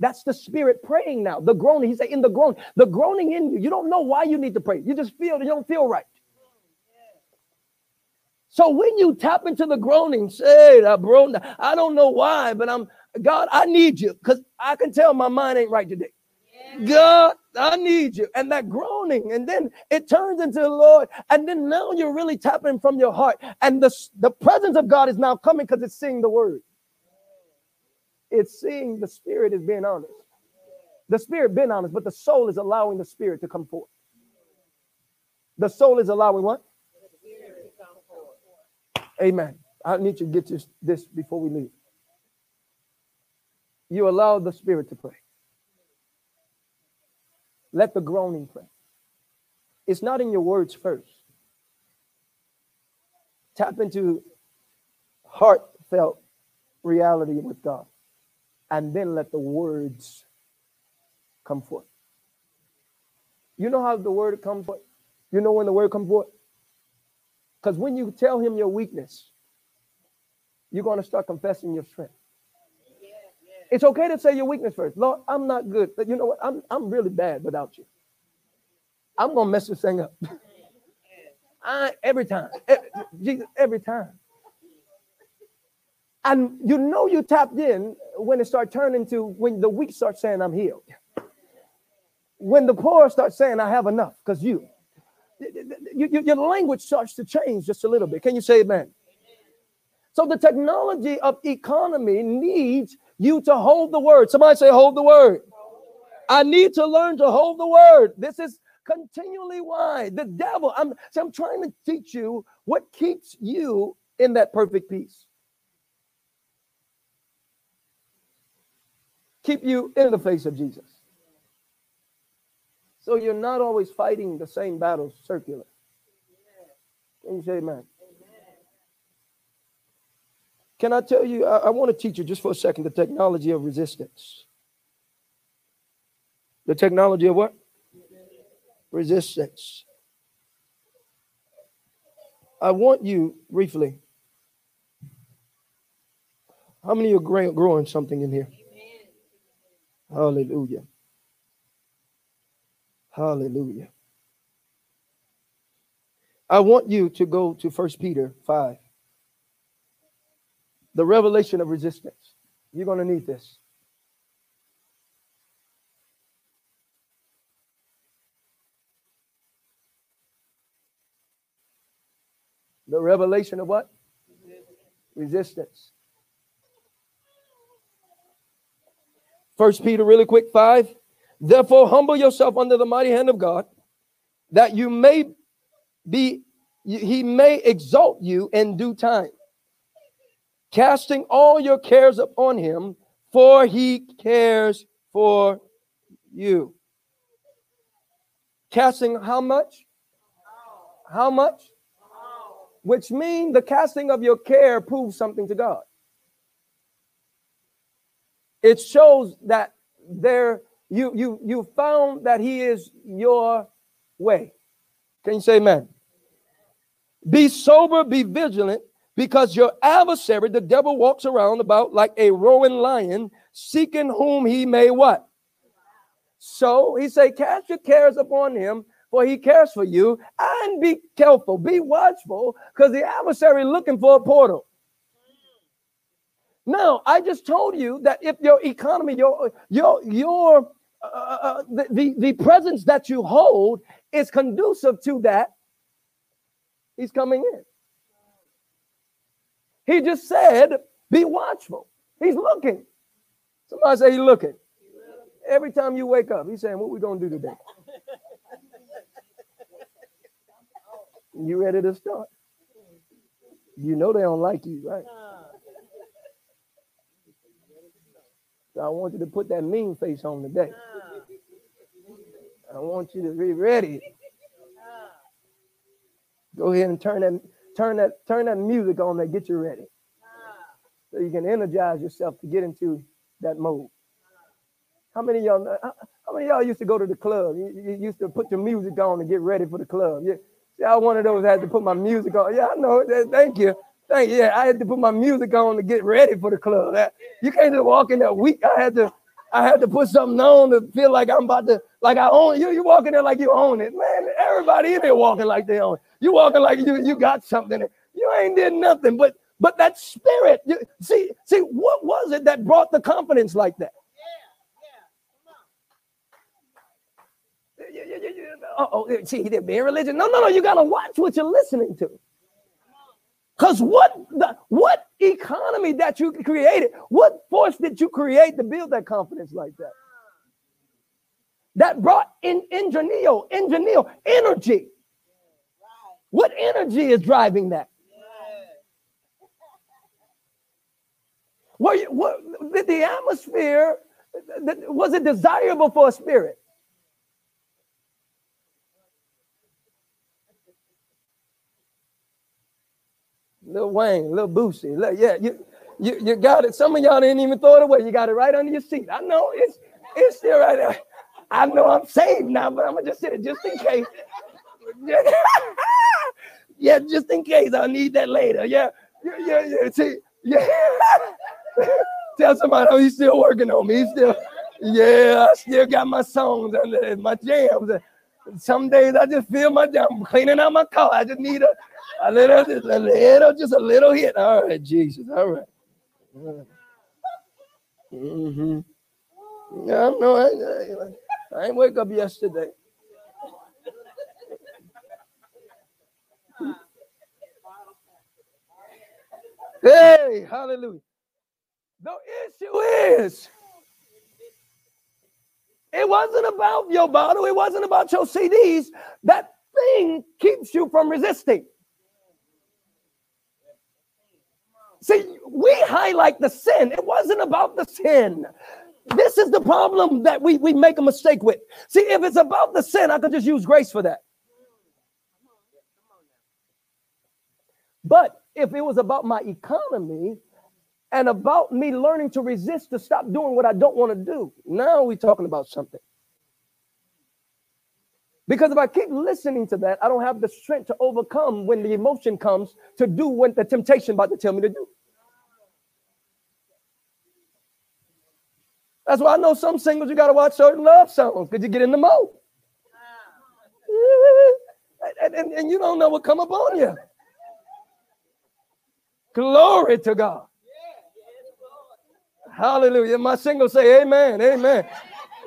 [SPEAKER 1] that's the spirit praying now. The groaning. He said, in the groaning, the groaning in you. You don't know why you need to pray. You just feel you don't feel right. So when you tap into the groaning, say that bro, I don't know why, but I'm God, I need you because I can tell my mind ain't right today. God, I need you. And that groaning, and then it turns into the Lord. And then now you're really tapping from your heart. And the, the presence of God is now coming because it's seeing the word. It's seeing the spirit is being honest. The spirit being honest, but the soul is allowing the spirit to come forth. The soul is allowing what? Amen. I need you to get this, this before we leave. You allow the spirit to pray. Let the groaning pray. It's not in your words first. Tap into heartfelt reality with God, and then let the words come forth. You know how the word comes forth? You know when the word comes forth? Because when you tell him your weakness, you're going to start confessing your strength. It's okay to say your weakness first. Lord, I'm not good. But you know what? I'm, I'm really bad without you. I'm going to mess this thing up. I, every time. Every, every time. And you know you tapped in when it starts turning to when the weak start saying, I'm healed. When the poor start saying, I have enough, because you. Your language starts to change just a little bit. Can you say amen? So the technology of economy needs you to hold the word. Somebody say, hold the word. I need to learn to hold the word. This is continually why the devil, I'm, so I'm trying to teach you what keeps you in that perfect peace. Keep you in the face of Jesus. So you're not always fighting the same battles circular. Can you say amen? Can I tell you? I, I want to teach you just for a second the technology of resistance. The technology of what? Resistance. I want you briefly. How many are growing something in here? Hallelujah. Hallelujah. I want you to go to First Peter 5 the revelation of resistance. You're going to need this. The revelation of what? Resistance. First Peter, really quick, five. Therefore, humble yourself under the mighty hand of God, that you may be, he may exalt you in due time casting all your cares upon him, for he cares for you. Casting how much? How much? Which means the casting of your care proves something to God. It shows that there you you you found that he is your way. Can you say amen? Be sober, be vigilant, because your adversary, the devil, walks around about like a roaring lion, seeking whom he may what? So he say, cast your cares upon him, for he cares for you, and be careful, be watchful, because the adversary looking for a portal. Now, I just told you that if your economy, your your your uh, uh, uh the, the the presence that you hold is conducive to that, he's coming in. He just said, be watchful. He's looking. Somebody say he's looking. Every time you wake up, he's saying, What we gonna do today? you ready to start? You know they don't like you, right? So I want you to put that mean face on today. I want you to be ready. Go ahead and turn that turn that turn that music on that get you ready so you can energize yourself to get into that mode how many y'all how many y'all used to go to the club you, you, used to put your music on to get ready for the club yeah see, i one of those had to put my music on yeah i know thank you Thank you. Yeah, I had to put my music on to get ready for the club. That, you can't just walk in there weak. I had to, I had to put something on to feel like I'm about to, like I own you. You walk in there like you own it, man. Everybody in there walking like they own. You walking like you you got something. You ain't did nothing, but but that spirit. You, see see what was it that brought the confidence like that? Yeah, yeah, yeah, oh, see, they're being religious. No, no, no. You got to watch what you're listening to. Because what the what economy that you created, what force did you create to build that confidence like that? That brought in ingenio, ingenio, energy. What energy is driving that? Were you, what, the atmosphere, was it desirable for a spirit? Little Wayne, little Boosie. Little, yeah, you, you, you got it. Some of y'all didn't even throw it away. You got it right under your seat. I know it's it's still right there. I know I'm saved now, but I'm gonna just sit it just in case. yeah, just in case I need that later. Yeah, yeah, yeah. yeah. See, yeah. Tell somebody, oh, he's still working on me. He's still, yeah, I still got my songs and my jams. Some days I just feel my I'm cleaning out my car. I just need a a little, just a little, just a little hit. All right, Jesus. All right. Mm-hmm. Yeah, I know. I, I, I ain't wake up yesterday. Hey, hallelujah. The issue is, it wasn't about your bottle, it wasn't about your CDs. That thing keeps you from resisting. See, we highlight the sin. It wasn't about the sin. This is the problem that we, we make a mistake with. See, if it's about the sin, I could just use grace for that. But if it was about my economy and about me learning to resist to stop doing what I don't want to do, now we're talking about something. Because if I keep listening to that, I don't have the strength to overcome when the emotion comes to do what the temptation about to tell me to do. That's why I know some singles you got to watch certain love songs because you get in the mode. And, and, and you don't know what come upon you. Glory to God. Hallelujah. My singles say amen. Amen.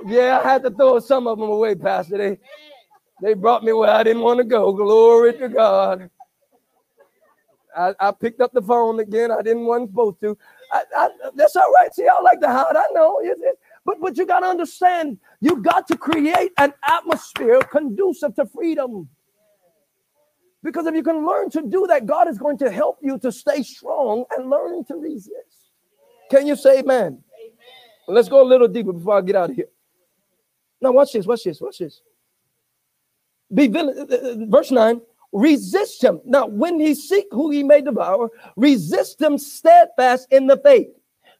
[SPEAKER 1] Yeah, I had to throw some of them away, Pastor. They they brought me where I didn't want to go. Glory to God. I, I picked up the phone again. I didn't want supposed to. I, I, that's all right. See, I like to hide. I know. It, it, but but you got to understand, you got to create an atmosphere conducive to freedom. Because if you can learn to do that, God is going to help you to stay strong and learn to resist. Can you say amen? amen. Let's go a little deeper before I get out of here. Now, watch this, watch this, watch this. Be villain, uh, uh, verse 9 resist him. Now, when he seek who he may devour, resist him steadfast in the faith,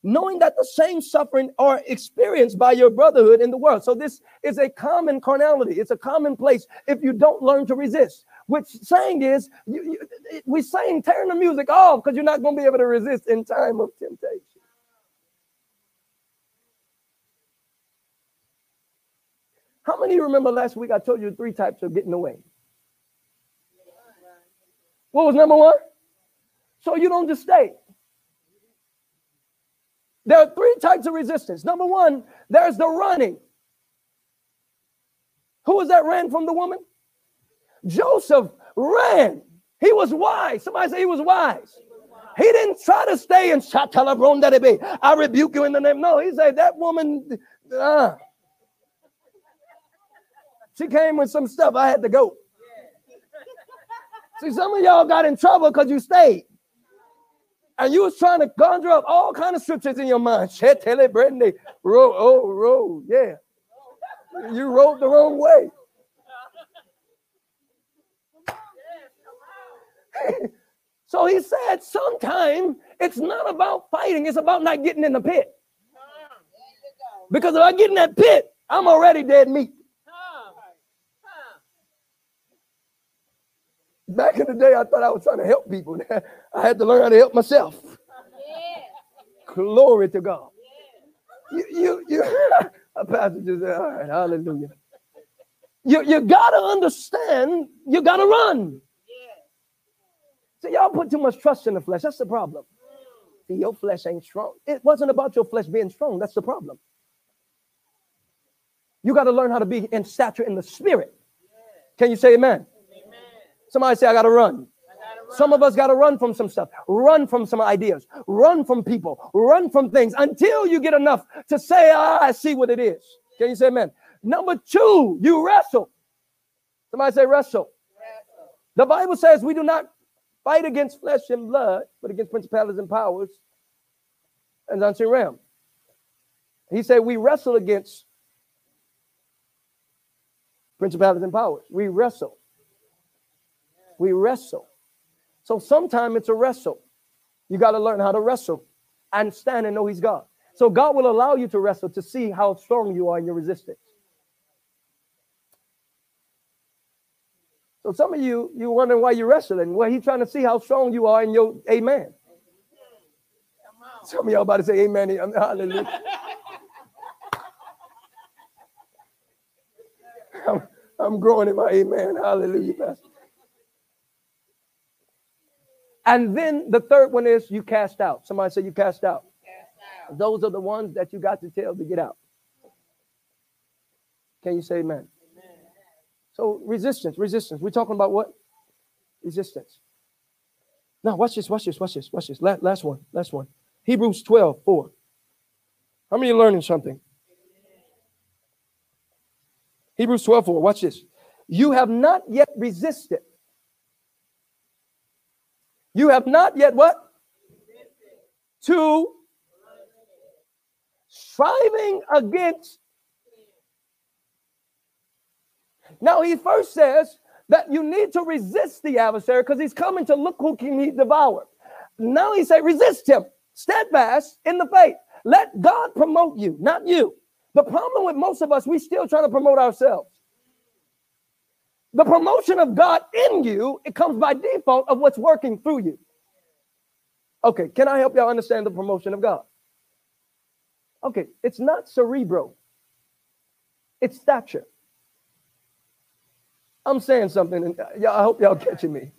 [SPEAKER 1] knowing that the same suffering are experienced by your brotherhood in the world. So this is a common carnality. It's a common place if you don't learn to resist. Which saying is, you, you, we saying turn the music off because you're not going to be able to resist in time of temptation. How many of you remember last week I told you three types of getting away? What was number one? So you don't just stay. There are three types of resistance. Number one, there's the running. Who was that ran from the woman? Joseph ran. He was wise. Somebody say he was wise. He didn't try to stay and I rebuke you in the name. No, he said that woman. Uh, she came with some stuff. I had to go. See, some of y'all got in trouble because you stayed. And you was trying to conjure up all kind of scriptures in your mind. Tell Brittany. Roll, oh, roll, yeah. You rode the wrong way. so he said, sometime it's not about fighting, it's about not getting in the pit. Because if I get in that pit, I'm already dead meat. Back in the day, I thought I was trying to help people. I had to learn how to help myself. Glory to God. You, you, you, a pastor just said, all right, hallelujah. You, you got to understand, you got to run. So y'all put too much trust in the flesh. That's the problem. See, your flesh ain't strong. It wasn't about your flesh being strong. That's the problem. You got to learn how to be in stature in the spirit. Can you say amen? Somebody say, I got to run. Some of us got to run from some stuff, run from some ideas, run from people, run from things until you get enough to say, ah, I see what it is. Can you say amen? Number two, you wrestle. Somebody say wrestle. wrestle. The Bible says we do not fight against flesh and blood, but against principalities and powers and unseen realm. He said we wrestle against principalities and powers. We wrestle. We wrestle. So sometimes it's a wrestle. You got to learn how to wrestle and stand and know He's God. So God will allow you to wrestle to see how strong you are in your resistance. So some of you, you wondering why you're wrestling. Well, He's trying to see how strong you are in your amen. Some of y'all about to say amen. Hallelujah. I'm, I'm growing in my amen. Hallelujah, Pastor. And then the third one is you cast out. Somebody say you cast out. Cast out. Those are the ones that you got to tell to get out. Can you say amen? amen? So resistance, resistance. We're talking about what? Resistance. Now watch this, watch this, watch this, watch this. Last, last one, last one. Hebrews 12, 4. How many are learning something? Hebrews 12, 4. Watch this. You have not yet resisted you have not yet what? To striving against. Now he first says that you need to resist the adversary because he's coming to look who can he devour. Now he say resist him, steadfast in the faith. Let God promote you, not you. The problem with most of us, we still trying to promote ourselves. The promotion of God in you, it comes by default of what's working through you. Okay, can I help y'all understand the promotion of God? Okay, it's not cerebral, it's stature. I'm saying something, and uh, y'all, I hope y'all catching me.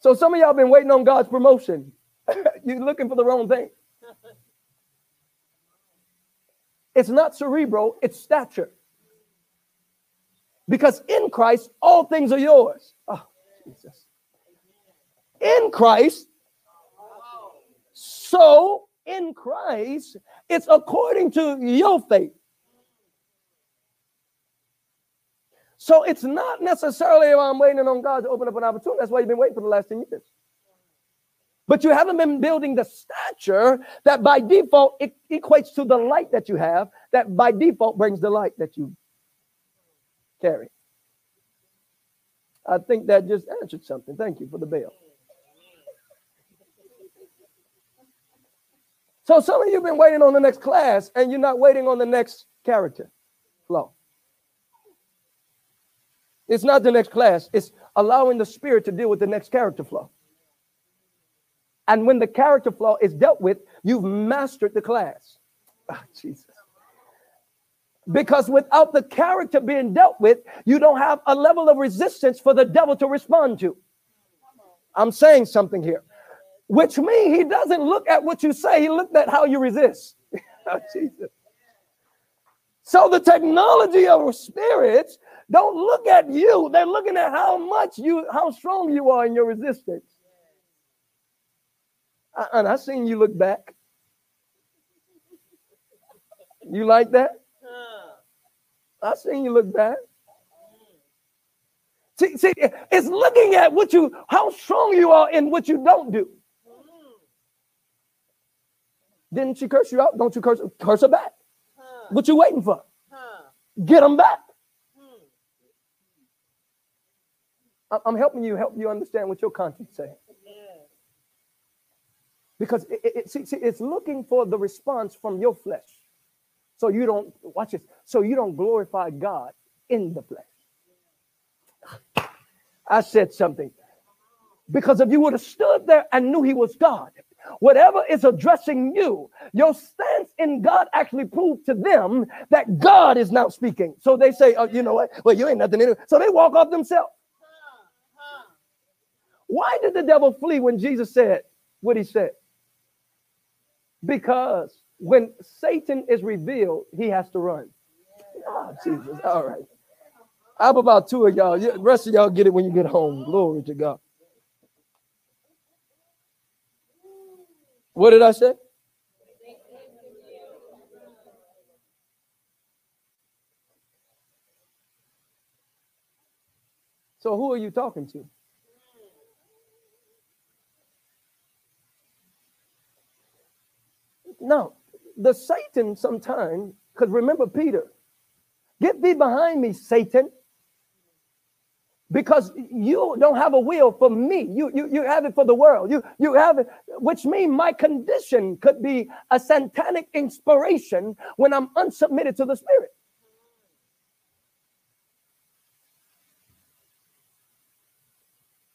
[SPEAKER 1] So some of y'all been waiting on God's promotion. You're looking for the wrong thing. It's not cerebral, it's stature. Because in Christ, all things are yours. Oh, Jesus. In Christ. So in Christ, it's according to your faith. So it's not necessarily I'm waiting on God to open up an opportunity. That's why you've been waiting for the last 10 years. But you haven't been building the stature that by default it equates to the light that you have, that by default brings the light that you carry. I think that just answered something. Thank you for the bell. So some of you have been waiting on the next class and you're not waiting on the next character flow. It's not the next class, it's allowing the spirit to deal with the next character flow. And when the character flow is dealt with, you've mastered the class. Oh, Jesus. Because without the character being dealt with, you don't have a level of resistance for the devil to respond to. I'm saying something here, which means he doesn't look at what you say, he looked at how you resist. oh, Jesus. So the technology of spirits don't look at you, they're looking at how much you, how strong you are in your resistance. Uh-uh, and I seen you look back. You like that? I seen you look bad. See, see, it's looking at what you, how strong you are in what you don't do. Didn't she curse you out? Don't you curse, curse her back. Huh. What you waiting for? Huh. Get them back. Hmm. I'm helping you help you understand what your conscience saying. Because it, it, see, see, it's looking for the response from your flesh. So you don't, watch this, so you don't glorify God in the flesh. I said something. Because if you would have stood there and knew he was God, whatever is addressing you, your stance in God actually proved to them that God is now speaking. So they say, oh, you know what? Well, you ain't nothing in it. So they walk off themselves. Why did the devil flee when Jesus said what he said? Because when Satan is revealed, he has to run. Oh, Jesus. All right. How about two of y'all? The rest of y'all get it when you get home. Glory to God. What did I say? So who are you talking to? Now, the Satan sometimes, because remember Peter, get thee behind me, Satan because you don't have a will for me. You you, you have it for the world. You you have it which means my condition could be a satanic inspiration when i'm unsubmitted to the spirit.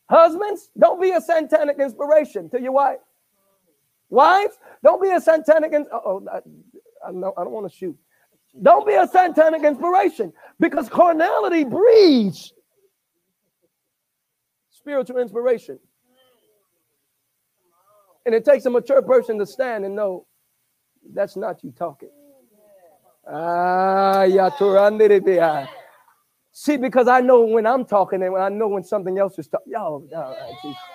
[SPEAKER 1] Husbands don't be a satanic inspiration. To your wife wives don't be a satanic in- oh I, I, I don't want to shoot don't be a satanic inspiration because carnality breeds spiritual inspiration. And it takes a mature person to stand and know that's not you talking. Ah, See, because I know when I'm talking and when I know when something else is talking. Yo, see.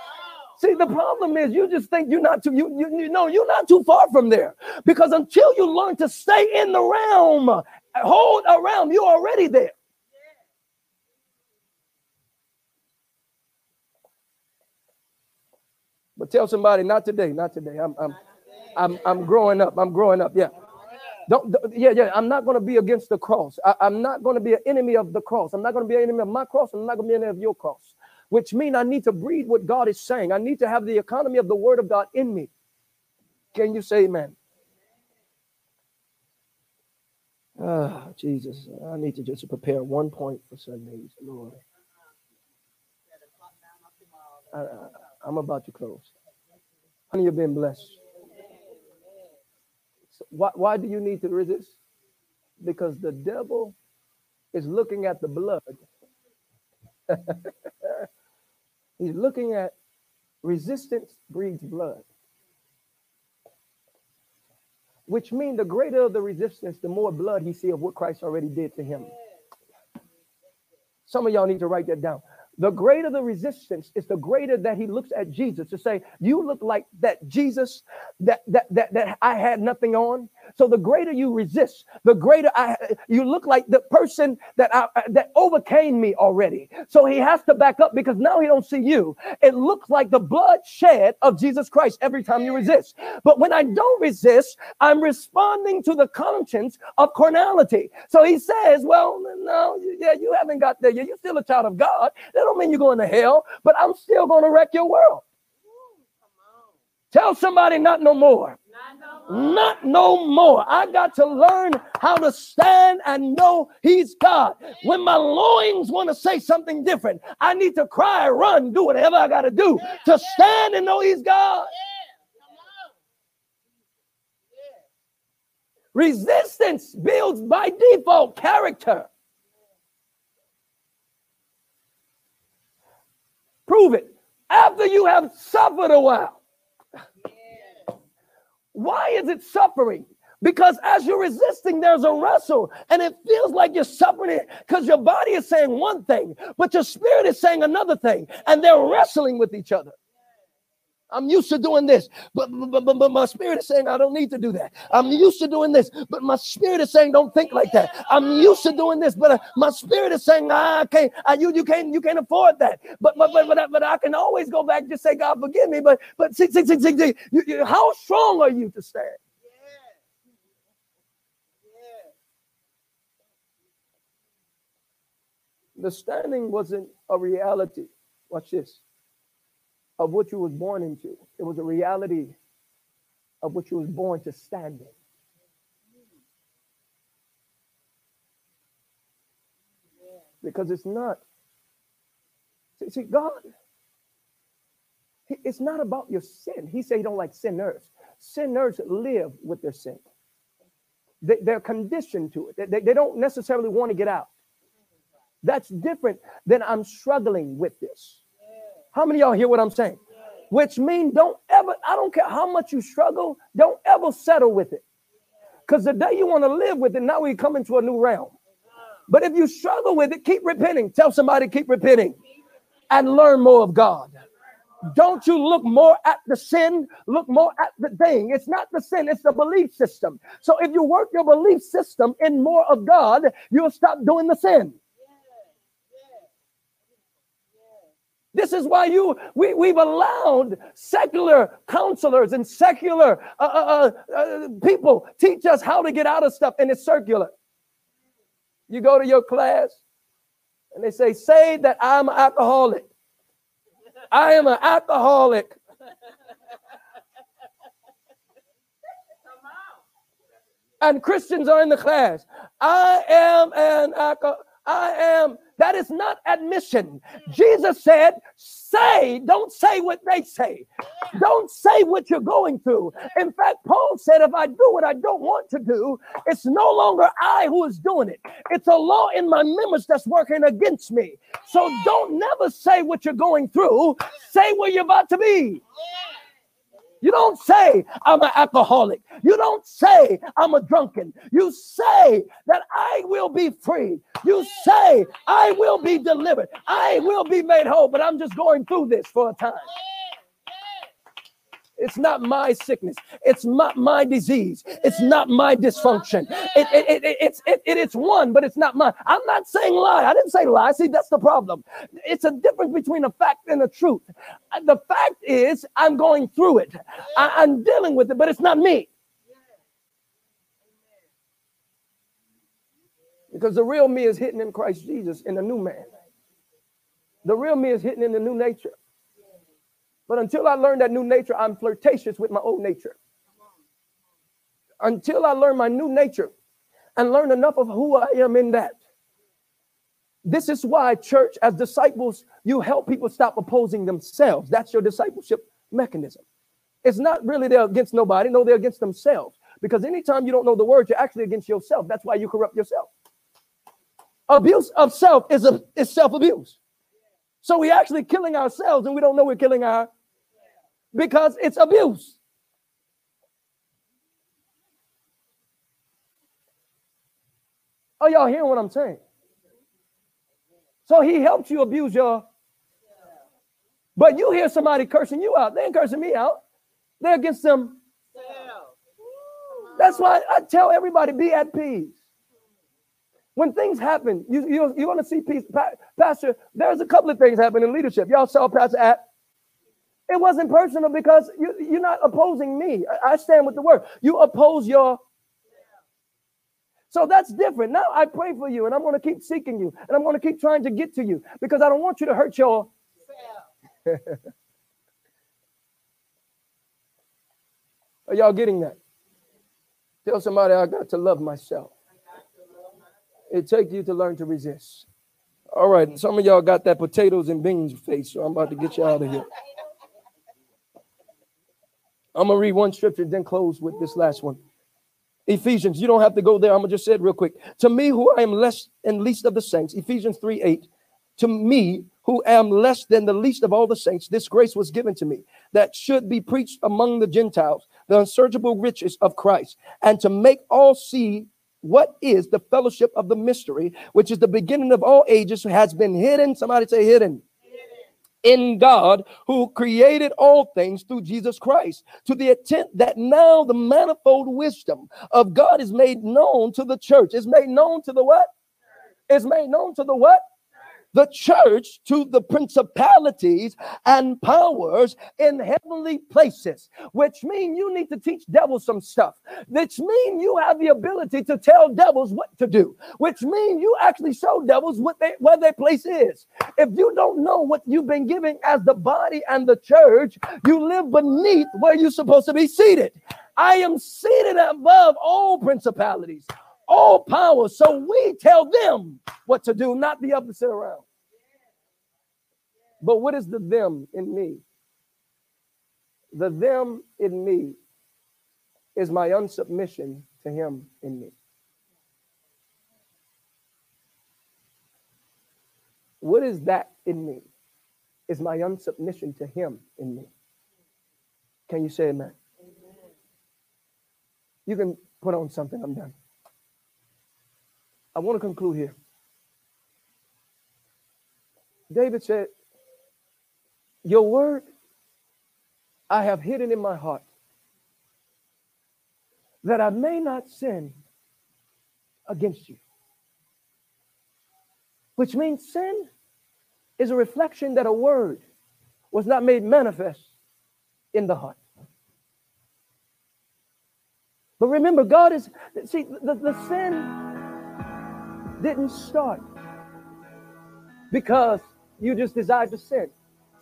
[SPEAKER 1] See, the problem is you just think you're not too, you, you, you know, you're not too far from there. Because until you learn to stay in the realm, hold around, you're already there. But tell somebody, not today, not today. I'm I'm I'm I'm growing up. I'm growing up. Yeah. Don't, yeah, yeah. I'm not going to be against the cross. I, am not going to be an enemy of the cross. I'm not going to be an enemy of my cross. I'm not going to be an enemy of your cross. Which means I need to breathe what God is saying. I need to have the economy of the word of God in me. Can you say amen? Ah, Jesus. I need to just prepare one point for Sundays, Lord. I, I'm about to close. Honey, you've been blessed. So why, why do you need to resist? Because the devil is looking at the blood. He's looking at resistance breeds blood. Which means the greater the resistance, the more blood he see of what Christ already did to him. Some of y'all need to write that down the greater the resistance is the greater that he looks at Jesus to say, You look like that Jesus that that that, that I had nothing on. So the greater you resist, the greater I you look like the person that I, uh, that overcame me already. So he has to back up because now he don't see you. It looks like the blood shed of Jesus Christ every time you resist. But when I don't resist, I'm responding to the conscience of carnality. So he says, "Well, no, yeah, you haven't got there. Yet. You're still a child of God. Don't mean you're going to hell, but I'm still going to wreck your world." Tell somebody not no more. Not no more. I got to learn how to stand and know He's God. When my loins want to say something different, I need to cry, run, do whatever I got to do to stand and know He's God. Resistance builds by default character. Prove it. After you have suffered a while, why is it suffering? Because as you're resisting, there's a wrestle, and it feels like you're suffering it because your body is saying one thing, but your spirit is saying another thing, and they're wrestling with each other. I'm used to doing this, but, but, but, but, my spirit is saying I don't need to do that. I'm used to doing this, but my spirit is saying don't think like that. I'm used to doing this, but uh, my spirit is saying I can't. Uh, you you can't you can't afford that. But but but but, but I can always go back and just say God forgive me. But but see, see, see, see, see you, you, how strong are you to stand? The standing wasn't a reality. Watch this of what you was born into. It was a reality of what you was born to stand in. Because it's not. See, see, God, It's not about your sin. He said he don't like sinners. Sinners live with their sin. They, they're conditioned to it. They, they don't necessarily want to get out. That's different than I'm struggling with this. How many y'all hear what I'm saying? Which means don't ever, I don't care how much you struggle, don't ever settle with it. Because the day you want to live with it, now we come into a new realm. But if you struggle with it, keep repenting. Tell somebody, keep repenting and learn more of God. Don't you look more at the sin, look more at the thing. It's not the sin, it's the belief system. So if you work your belief system in more of God, you'll stop doing the sin. This is why you we, we've allowed secular counselors and secular uh, uh, uh, uh, people teach us how to get out of stuff, and it's circular. You go to your class, and they say, "Say that I'm an alcoholic." I am an alcoholic. and Christians are in the class. I am an alcoholic. I am that is not admission. Mm. Jesus said, say, don't say what they say. Don't say what you're going through. In fact, Paul said, if I do what I don't want to do, it's no longer I who is doing it. It's a law in my members that's working against me. So don't never say what you're going through. Say where you're about to be. You don't say, I'm an alcoholic. You don't say, I'm a drunken. You say that I will be free. You say, I will be delivered. I will be made whole, but I'm just going through this for a time. It's not my sickness. It's not my disease. It's not my dysfunction. It, it, it, it's, it, it, it's one, but it's not mine. I'm not saying lie. I didn't say lie. See, that's the problem. It's a difference between a fact and a truth. Uh, the fact is, I'm going through it, I, I'm dealing with it, but it's not me. Because the real me is hidden in Christ Jesus in the new man. The real me is hidden in the new nature. But until I learn that new nature, I'm flirtatious with my old nature. Until I learn my new nature and learn enough of who I am in that. This is why, church, as disciples, you help people stop opposing themselves. That's your discipleship mechanism. It's not really they're against nobody, no, they're against themselves. Because anytime you don't know the word, you're actually against yourself. That's why you corrupt yourself. Abuse of self is, a, is self abuse. So we're actually killing ourselves and we don't know we're killing our because it's abuse. Are y'all hearing what I'm saying? So he helps you abuse your. But you hear somebody cursing you out. They ain't cursing me out. They're against them. That's why I tell everybody be at peace. When things happen, you, you, you want to see peace. Pastor, there's a couple of things happen in leadership. Y'all saw Pastor at it wasn't personal because you, you're not opposing me. I, stand with the word. You oppose your. So that's different. Now I pray for you and I'm going to keep seeking you and I'm going to keep trying to get to you because I don't want you to hurt your. Are y'all getting that? Tell somebody I got to love myself. It takes you to learn to resist. All right, some of y'all got that potatoes and beans face, so I'm about to get you out of here. I'm gonna read one scripture, then close with this last one. Ephesians, you don't have to go there. I'm gonna just say it real quick. To me, who I am less and least of the saints, Ephesians 3 8. To me, who am less than the least of all the saints, this grace was given to me that should be preached among the Gentiles, the unsearchable riches of Christ, and to make all see what is the fellowship of the mystery, which is the beginning of all ages, has been hidden. Somebody say hidden in God who created all things through Jesus Christ, to the extent that now the manifold wisdom of God is made known to the church. Is made known to the what? Is made known to the what? The church to the principalities and powers in heavenly places, which mean you need to teach devils some stuff, which mean you have the ability to tell devils what to do, which mean you actually show devils what they where their place is. If you don't know what you've been giving as the body and the church, you live beneath where you're supposed to be seated. I am seated above all principalities, all power. So we tell them what to do, not the opposite around. But what is the them in me? The them in me is my unsubmission to him in me. What is that in me? Is my unsubmission to him in me. Can you say amen? amen? You can put on something. I'm done. I want to conclude here. David said, Your word I have hidden in my heart that I may not sin against you. Which means sin is a reflection that a word was not made manifest in the heart. But remember, God is, see, the, the sin didn't start because you just desired to sin.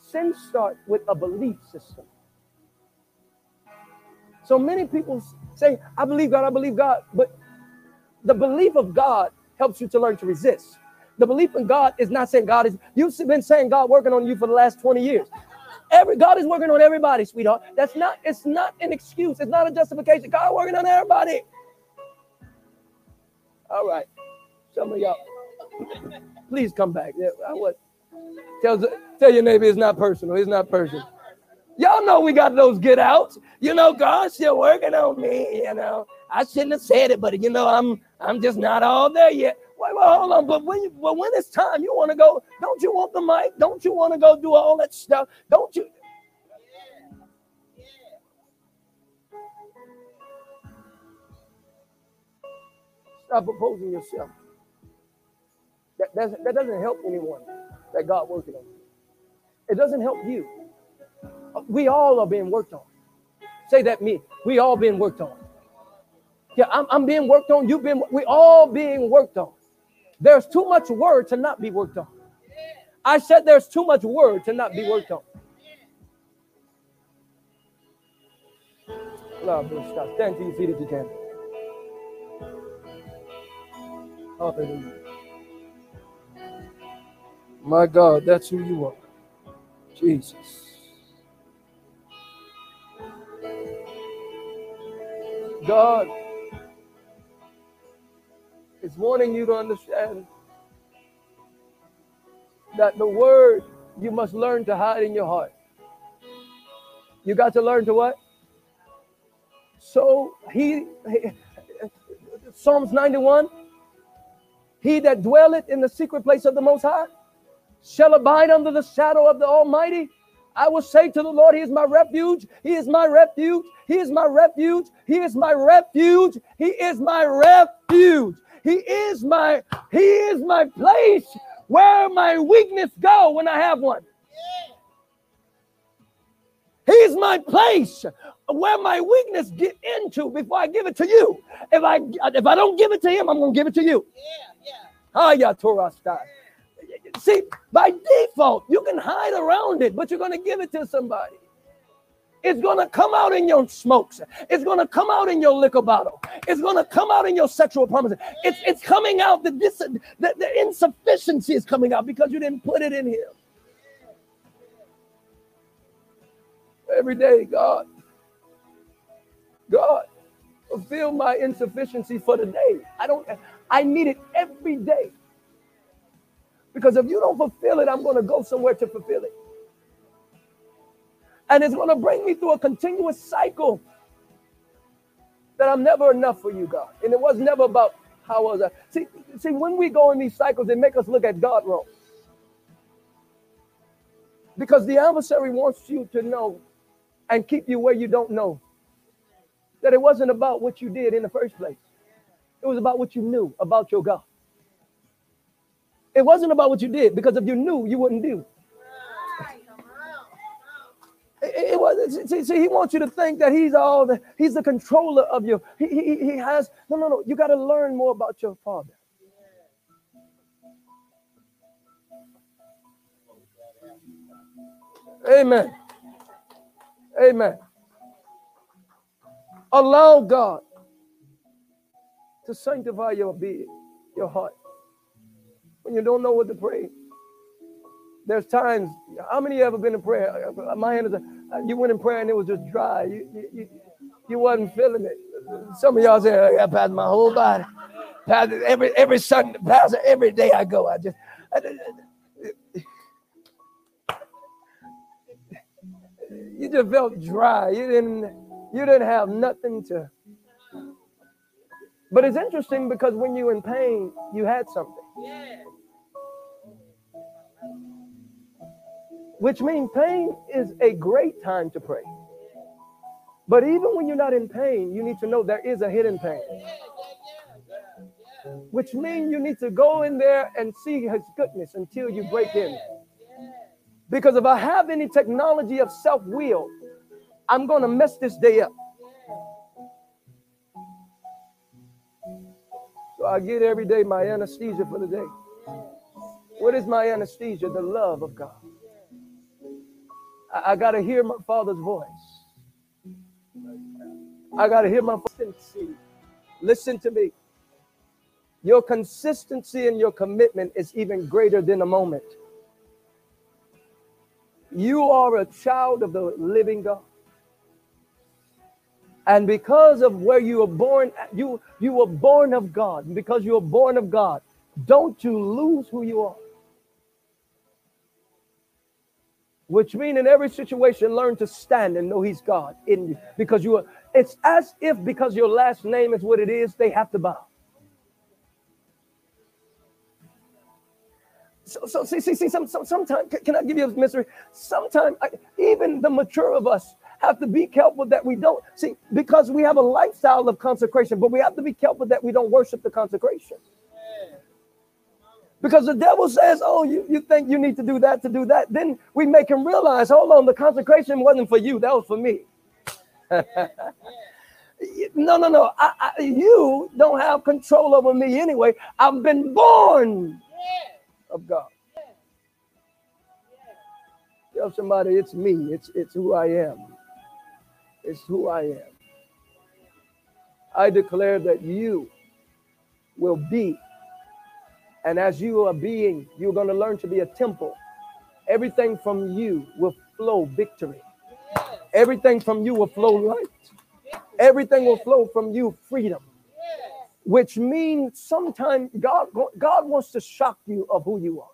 [SPEAKER 1] Sin starts with a belief system. So many people say, I believe God, I believe God, but the belief of God helps you to learn to resist. The belief in God is not saying God is, you've been saying God working on you for the last 20 years. Every God is working on everybody, sweetheart. That's not, it's not an excuse, it's not a justification. God working on everybody. All right. Some of y'all, please come back. Yeah, I would tell, tell your neighbor it's not personal. It's not personal. Y'all know we got those get outs. You know, God's still working on me. You know, I shouldn't have said it, but you know, I'm I'm just not all there yet. Wait, wait, hold on. But when you, but when it's time, you want to go. Don't you want the mic? Don't you want to go do all that stuff? Don't you? Stop opposing yourself. That doesn't, that doesn't help anyone that God working on. It doesn't help you. We all are being worked on. Say that me. We all being worked on. Yeah, I'm, I'm being worked on. You've been, we all being worked on. There's too much word to not be worked on. I said there's too much word to not be worked on. Love, stop. Stand to your feet if you can. Hallelujah. My God, that's who you are. Jesus. God is wanting you to understand that the word you must learn to hide in your heart. You got to learn to what? So he, he Psalms 91 He that dwelleth in the secret place of the Most High shall abide under the shadow of the Almighty. I will say to the Lord, He is my refuge. He is my refuge. He is my refuge. He is my refuge. He is my refuge. He is my He is my place where my weakness go when I have one. He's my place where my weakness get into before I give it to you. If I if I don't give it to him, I'm gonna give it to you. Yeah, yeah. Ah, yeah, Torah style. See, by default, you can hide around it, but you're going to give it to somebody. It's going to come out in your smokes. It's going to come out in your liquor bottle. It's going to come out in your sexual promises. It's, it's coming out. The, dis, the, the insufficiency is coming out because you didn't put it in here. Every day, God, God, fulfill my insufficiency for the day. I don't, I need it every day. Because if you don't fulfill it, I'm going to go somewhere to fulfill it. And it's going to bring me through a continuous cycle that I'm never enough for you, God. And it was never about how was I. See, see, when we go in these cycles, they make us look at God wrong. Because the adversary wants you to know and keep you where you don't know that it wasn't about what you did in the first place. It was about what you knew about your God. It wasn't about what you did because if you knew, you wouldn't do. It, was see, see, he wants you to think that he's all the he's the controller of you. He, he, he has no no no. You got to learn more about your father. Amen. Amen. Allow God to sanctify your being, your heart when you don't know what to pray. There's times, how many ever been in prayer? My hand is, You went in prayer and it was just dry. You, you, you, you wasn't feeling it. Some of y'all say, oh, I got pastor my whole body. Pastor, every every Sunday, pastor, every day I go, I just I- you just felt dry. You didn't you didn't have nothing to. But it's interesting because when you're in pain, you had something. Which means pain is a great time to pray. But even when you're not in pain, you need to know there is a hidden pain. Which means you need to go in there and see his goodness until you break in. Because if I have any technology of self will, I'm going to mess this day up. So I get every day my anesthesia for the day. What is my anesthesia? The love of God. I, I got to hear my Father's voice. I got to hear my consistency. Listen to me. Your consistency and your commitment is even greater than a moment. You are a child of the living God. And because of where you were born, you, you were born of God. And because you were born of God, don't you lose who you are. Which means in every situation, learn to stand and know He's God in you. Because you are, it's as if because your last name is what it is, they have to bow. So, so see, see, see, some, some, sometimes, can I give you a mystery? Sometimes, I, even the mature of us have to be careful that we don't, see, because we have a lifestyle of consecration, but we have to be careful that we don't worship the consecration. Because the devil says, oh, you, you think you need to do that to do that. Then we make him realize, hold on, the consecration wasn't for you, that was for me. no, no, no. I, I, you don't have control over me anyway. I've been born of God. Tell somebody it's me. It's it's who I am. It's who I am. I declare that you will be, and as you are being, you're going to learn to be a temple. Everything from you will flow victory. Everything from you will flow light. Everything will flow from you freedom which means sometimes God, God wants to shock you of who you are.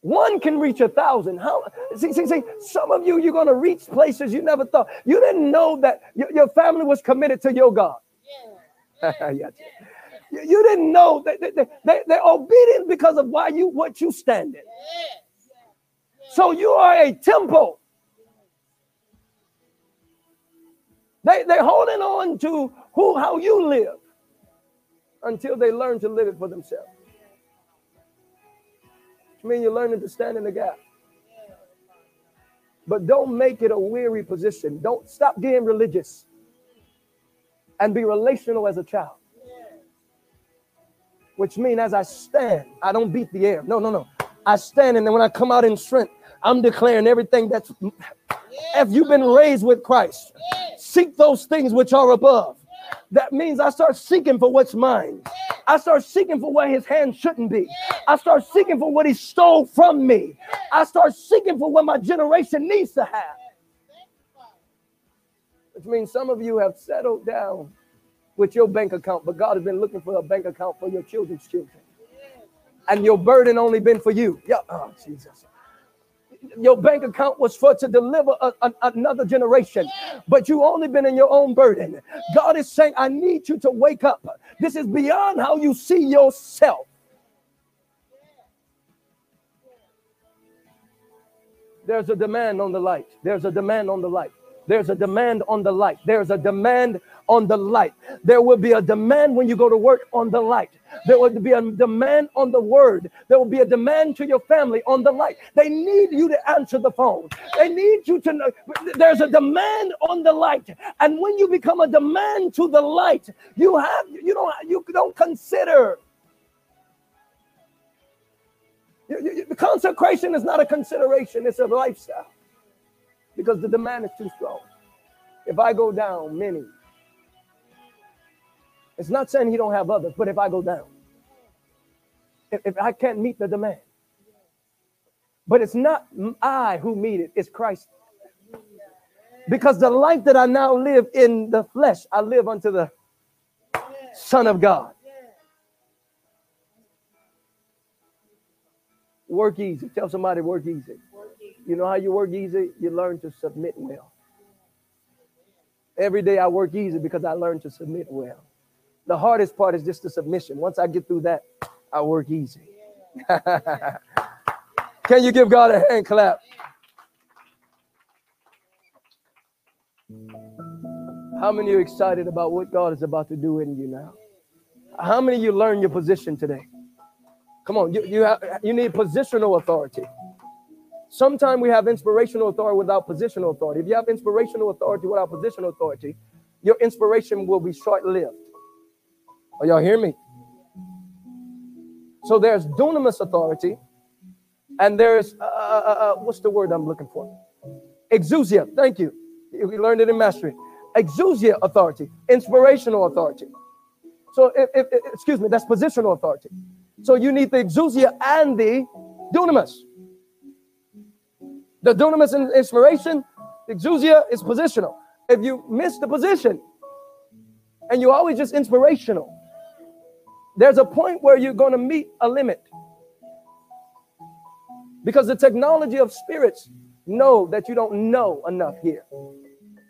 [SPEAKER 1] One can reach a thousand. How see, see, see, some of you, you're gonna reach places you never thought. You didn't know that your, your family was committed to your God. Yeah. You, you didn't know that they, they, they, they're obedient because of why you what you stand in. So you are a temple. They, they're holding on to who, how you live until they learn to live it for themselves. Which means you're learning to stand in the gap. But don't make it a weary position. Don't stop being religious and be relational as a child. Which means as I stand, I don't beat the air. No, no, no. I stand and then when I come out in strength, I'm declaring everything that's if you've been raised with Christ, seek those things which are above. That means I start seeking for what's mine. I start seeking for what his hand shouldn't be. I start seeking for what he stole from me. I start seeking for what my generation needs to have. Which means some of you have settled down with your bank account, but God has been looking for a bank account for your children's children. And your burden only been for you. Yeah, oh Jesus your bank account was for to deliver a, a, another generation, but you only been in your own burden. God is saying, I need you to wake up. This is beyond how you see yourself. There's a demand on the light. There's a demand on the light. There's a demand on the light. There's a demand on the light. There will be a demand when you go to work on the light. There will be a demand on the word. There will be a demand to your family on the light. They need you to answer the phone. They need you to know. There's a demand on the light. And when you become a demand to the light, you have you don't you don't consider. You, you, the consecration is not a consideration, it's a lifestyle because the demand is too strong. If I go down, many. It's not saying he don't have others, but if I go down, if, if I can't meet the demand, But it's not I who meet it, it's Christ. Because the life that I now live in the flesh, I live unto the Son of God. Work easy. Tell somebody work easy. You know how you work easy? You learn to submit well. Every day I work easy because I learn to submit well. The hardest part is just the submission. Once I get through that, I work easy. Can you give God a hand clap? How many are excited about what God is about to do in you now? How many of you learn your position today? Come on, you, you, have, you need positional authority. Sometimes we have inspirational authority without positional authority. If you have inspirational authority without positional authority, your inspiration will be short lived. Are y'all hear me? So there's dunamis authority, and there's uh, uh, uh, uh, what's the word I'm looking for? Exousia. Thank you. We learned it in mastery. Exousia authority, inspirational authority. So, if, if, excuse me, that's positional authority. So you need the exousia and the dunamis. The dunamis is inspiration, the exousia is positional. If you miss the position and you're always just inspirational, there's a point where you're going to meet a limit. Because the technology of spirits know that you don't know enough here.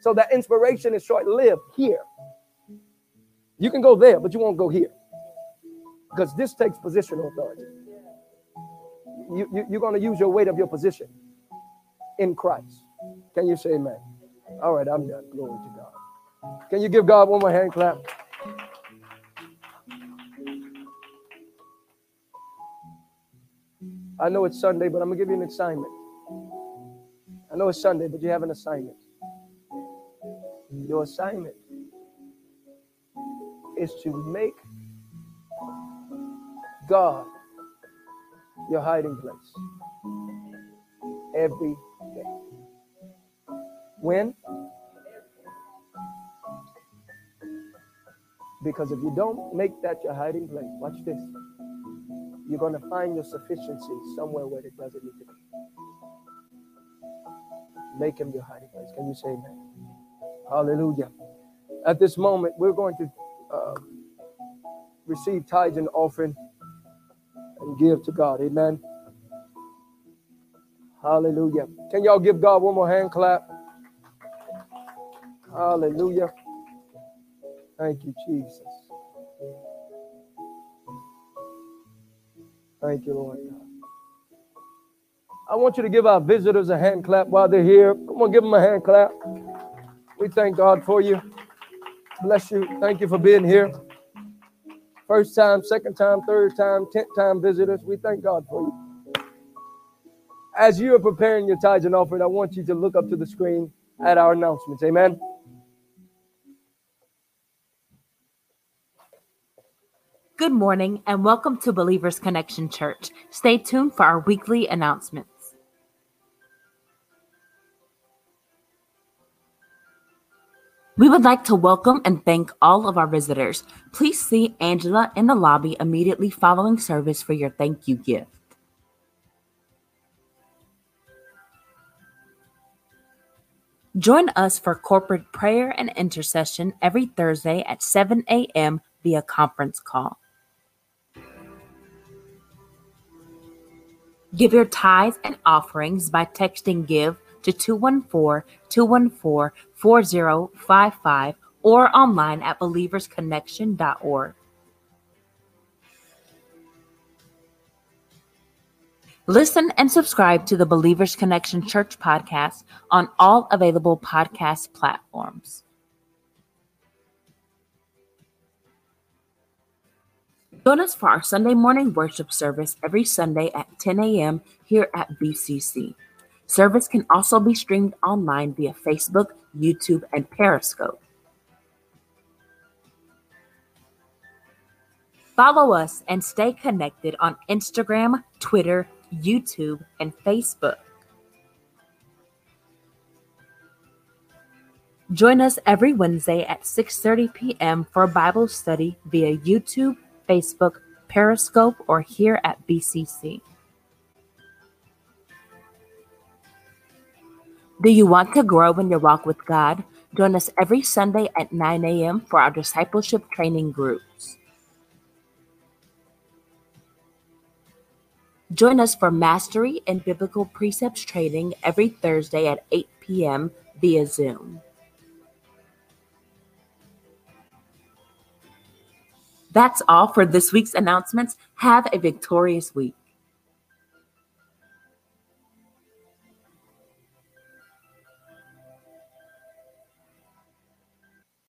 [SPEAKER 1] So that inspiration is short lived here. You can go there, but you won't go here. Because this takes positional authority. You, you, you're going to use your weight of your position in Christ. Can you say amen? All right, I'm done. Glory to God. Can you give God one more hand clap? I know it's Sunday, but I'm going to give you an assignment. I know it's Sunday, but you have an assignment. Your assignment is to make God your hiding place every day. When? Because if you don't make that your hiding place, watch this, you're going to find your sufficiency somewhere where it doesn't need to be. Make him your hiding place. Can you say amen? Hallelujah. At this moment, we're going to uh, receive tithes and offering and give to God. Amen. Hallelujah. Can y'all give God one more hand clap? Hallelujah. Thank you, Jesus. Thank you, Lord I want you to give our visitors a hand clap while they're here. Come on, give them a hand clap. We thank God for you. Bless you. Thank you for being here. First time, second time, third time, tenth time visitors. We thank God for you. As you are preparing your tithes and offering, I want you to look up to the screen at our announcements. Amen.
[SPEAKER 2] Good morning and welcome to Believers Connection Church. Stay tuned for our weekly announcements. We would like to welcome and thank all of our visitors. Please see Angela in the lobby immediately following service for your thank you gift. Join us for corporate prayer and intercession every Thursday at 7 a.m. via conference call. Give your tithes and offerings by texting GIVE to 214 214 4055 or online at believersconnection.org. Listen and subscribe to the Believers Connection Church podcast on all available podcast platforms. Join us for our Sunday morning worship service every Sunday at 10 a.m. here at BCC. Service can also be streamed online via Facebook, YouTube, and Periscope. Follow us and stay connected on Instagram, Twitter, YouTube, and Facebook. Join us every Wednesday at 6:30 p.m. for Bible study via YouTube, Facebook, Periscope, or here at BCC. Do you want to grow in your walk with God? Join us every Sunday at 9 a.m. for our discipleship training groups. Join us for Mastery and Biblical Precepts training every Thursday at 8 p.m. via Zoom. That's all for this week's announcements. Have a victorious week.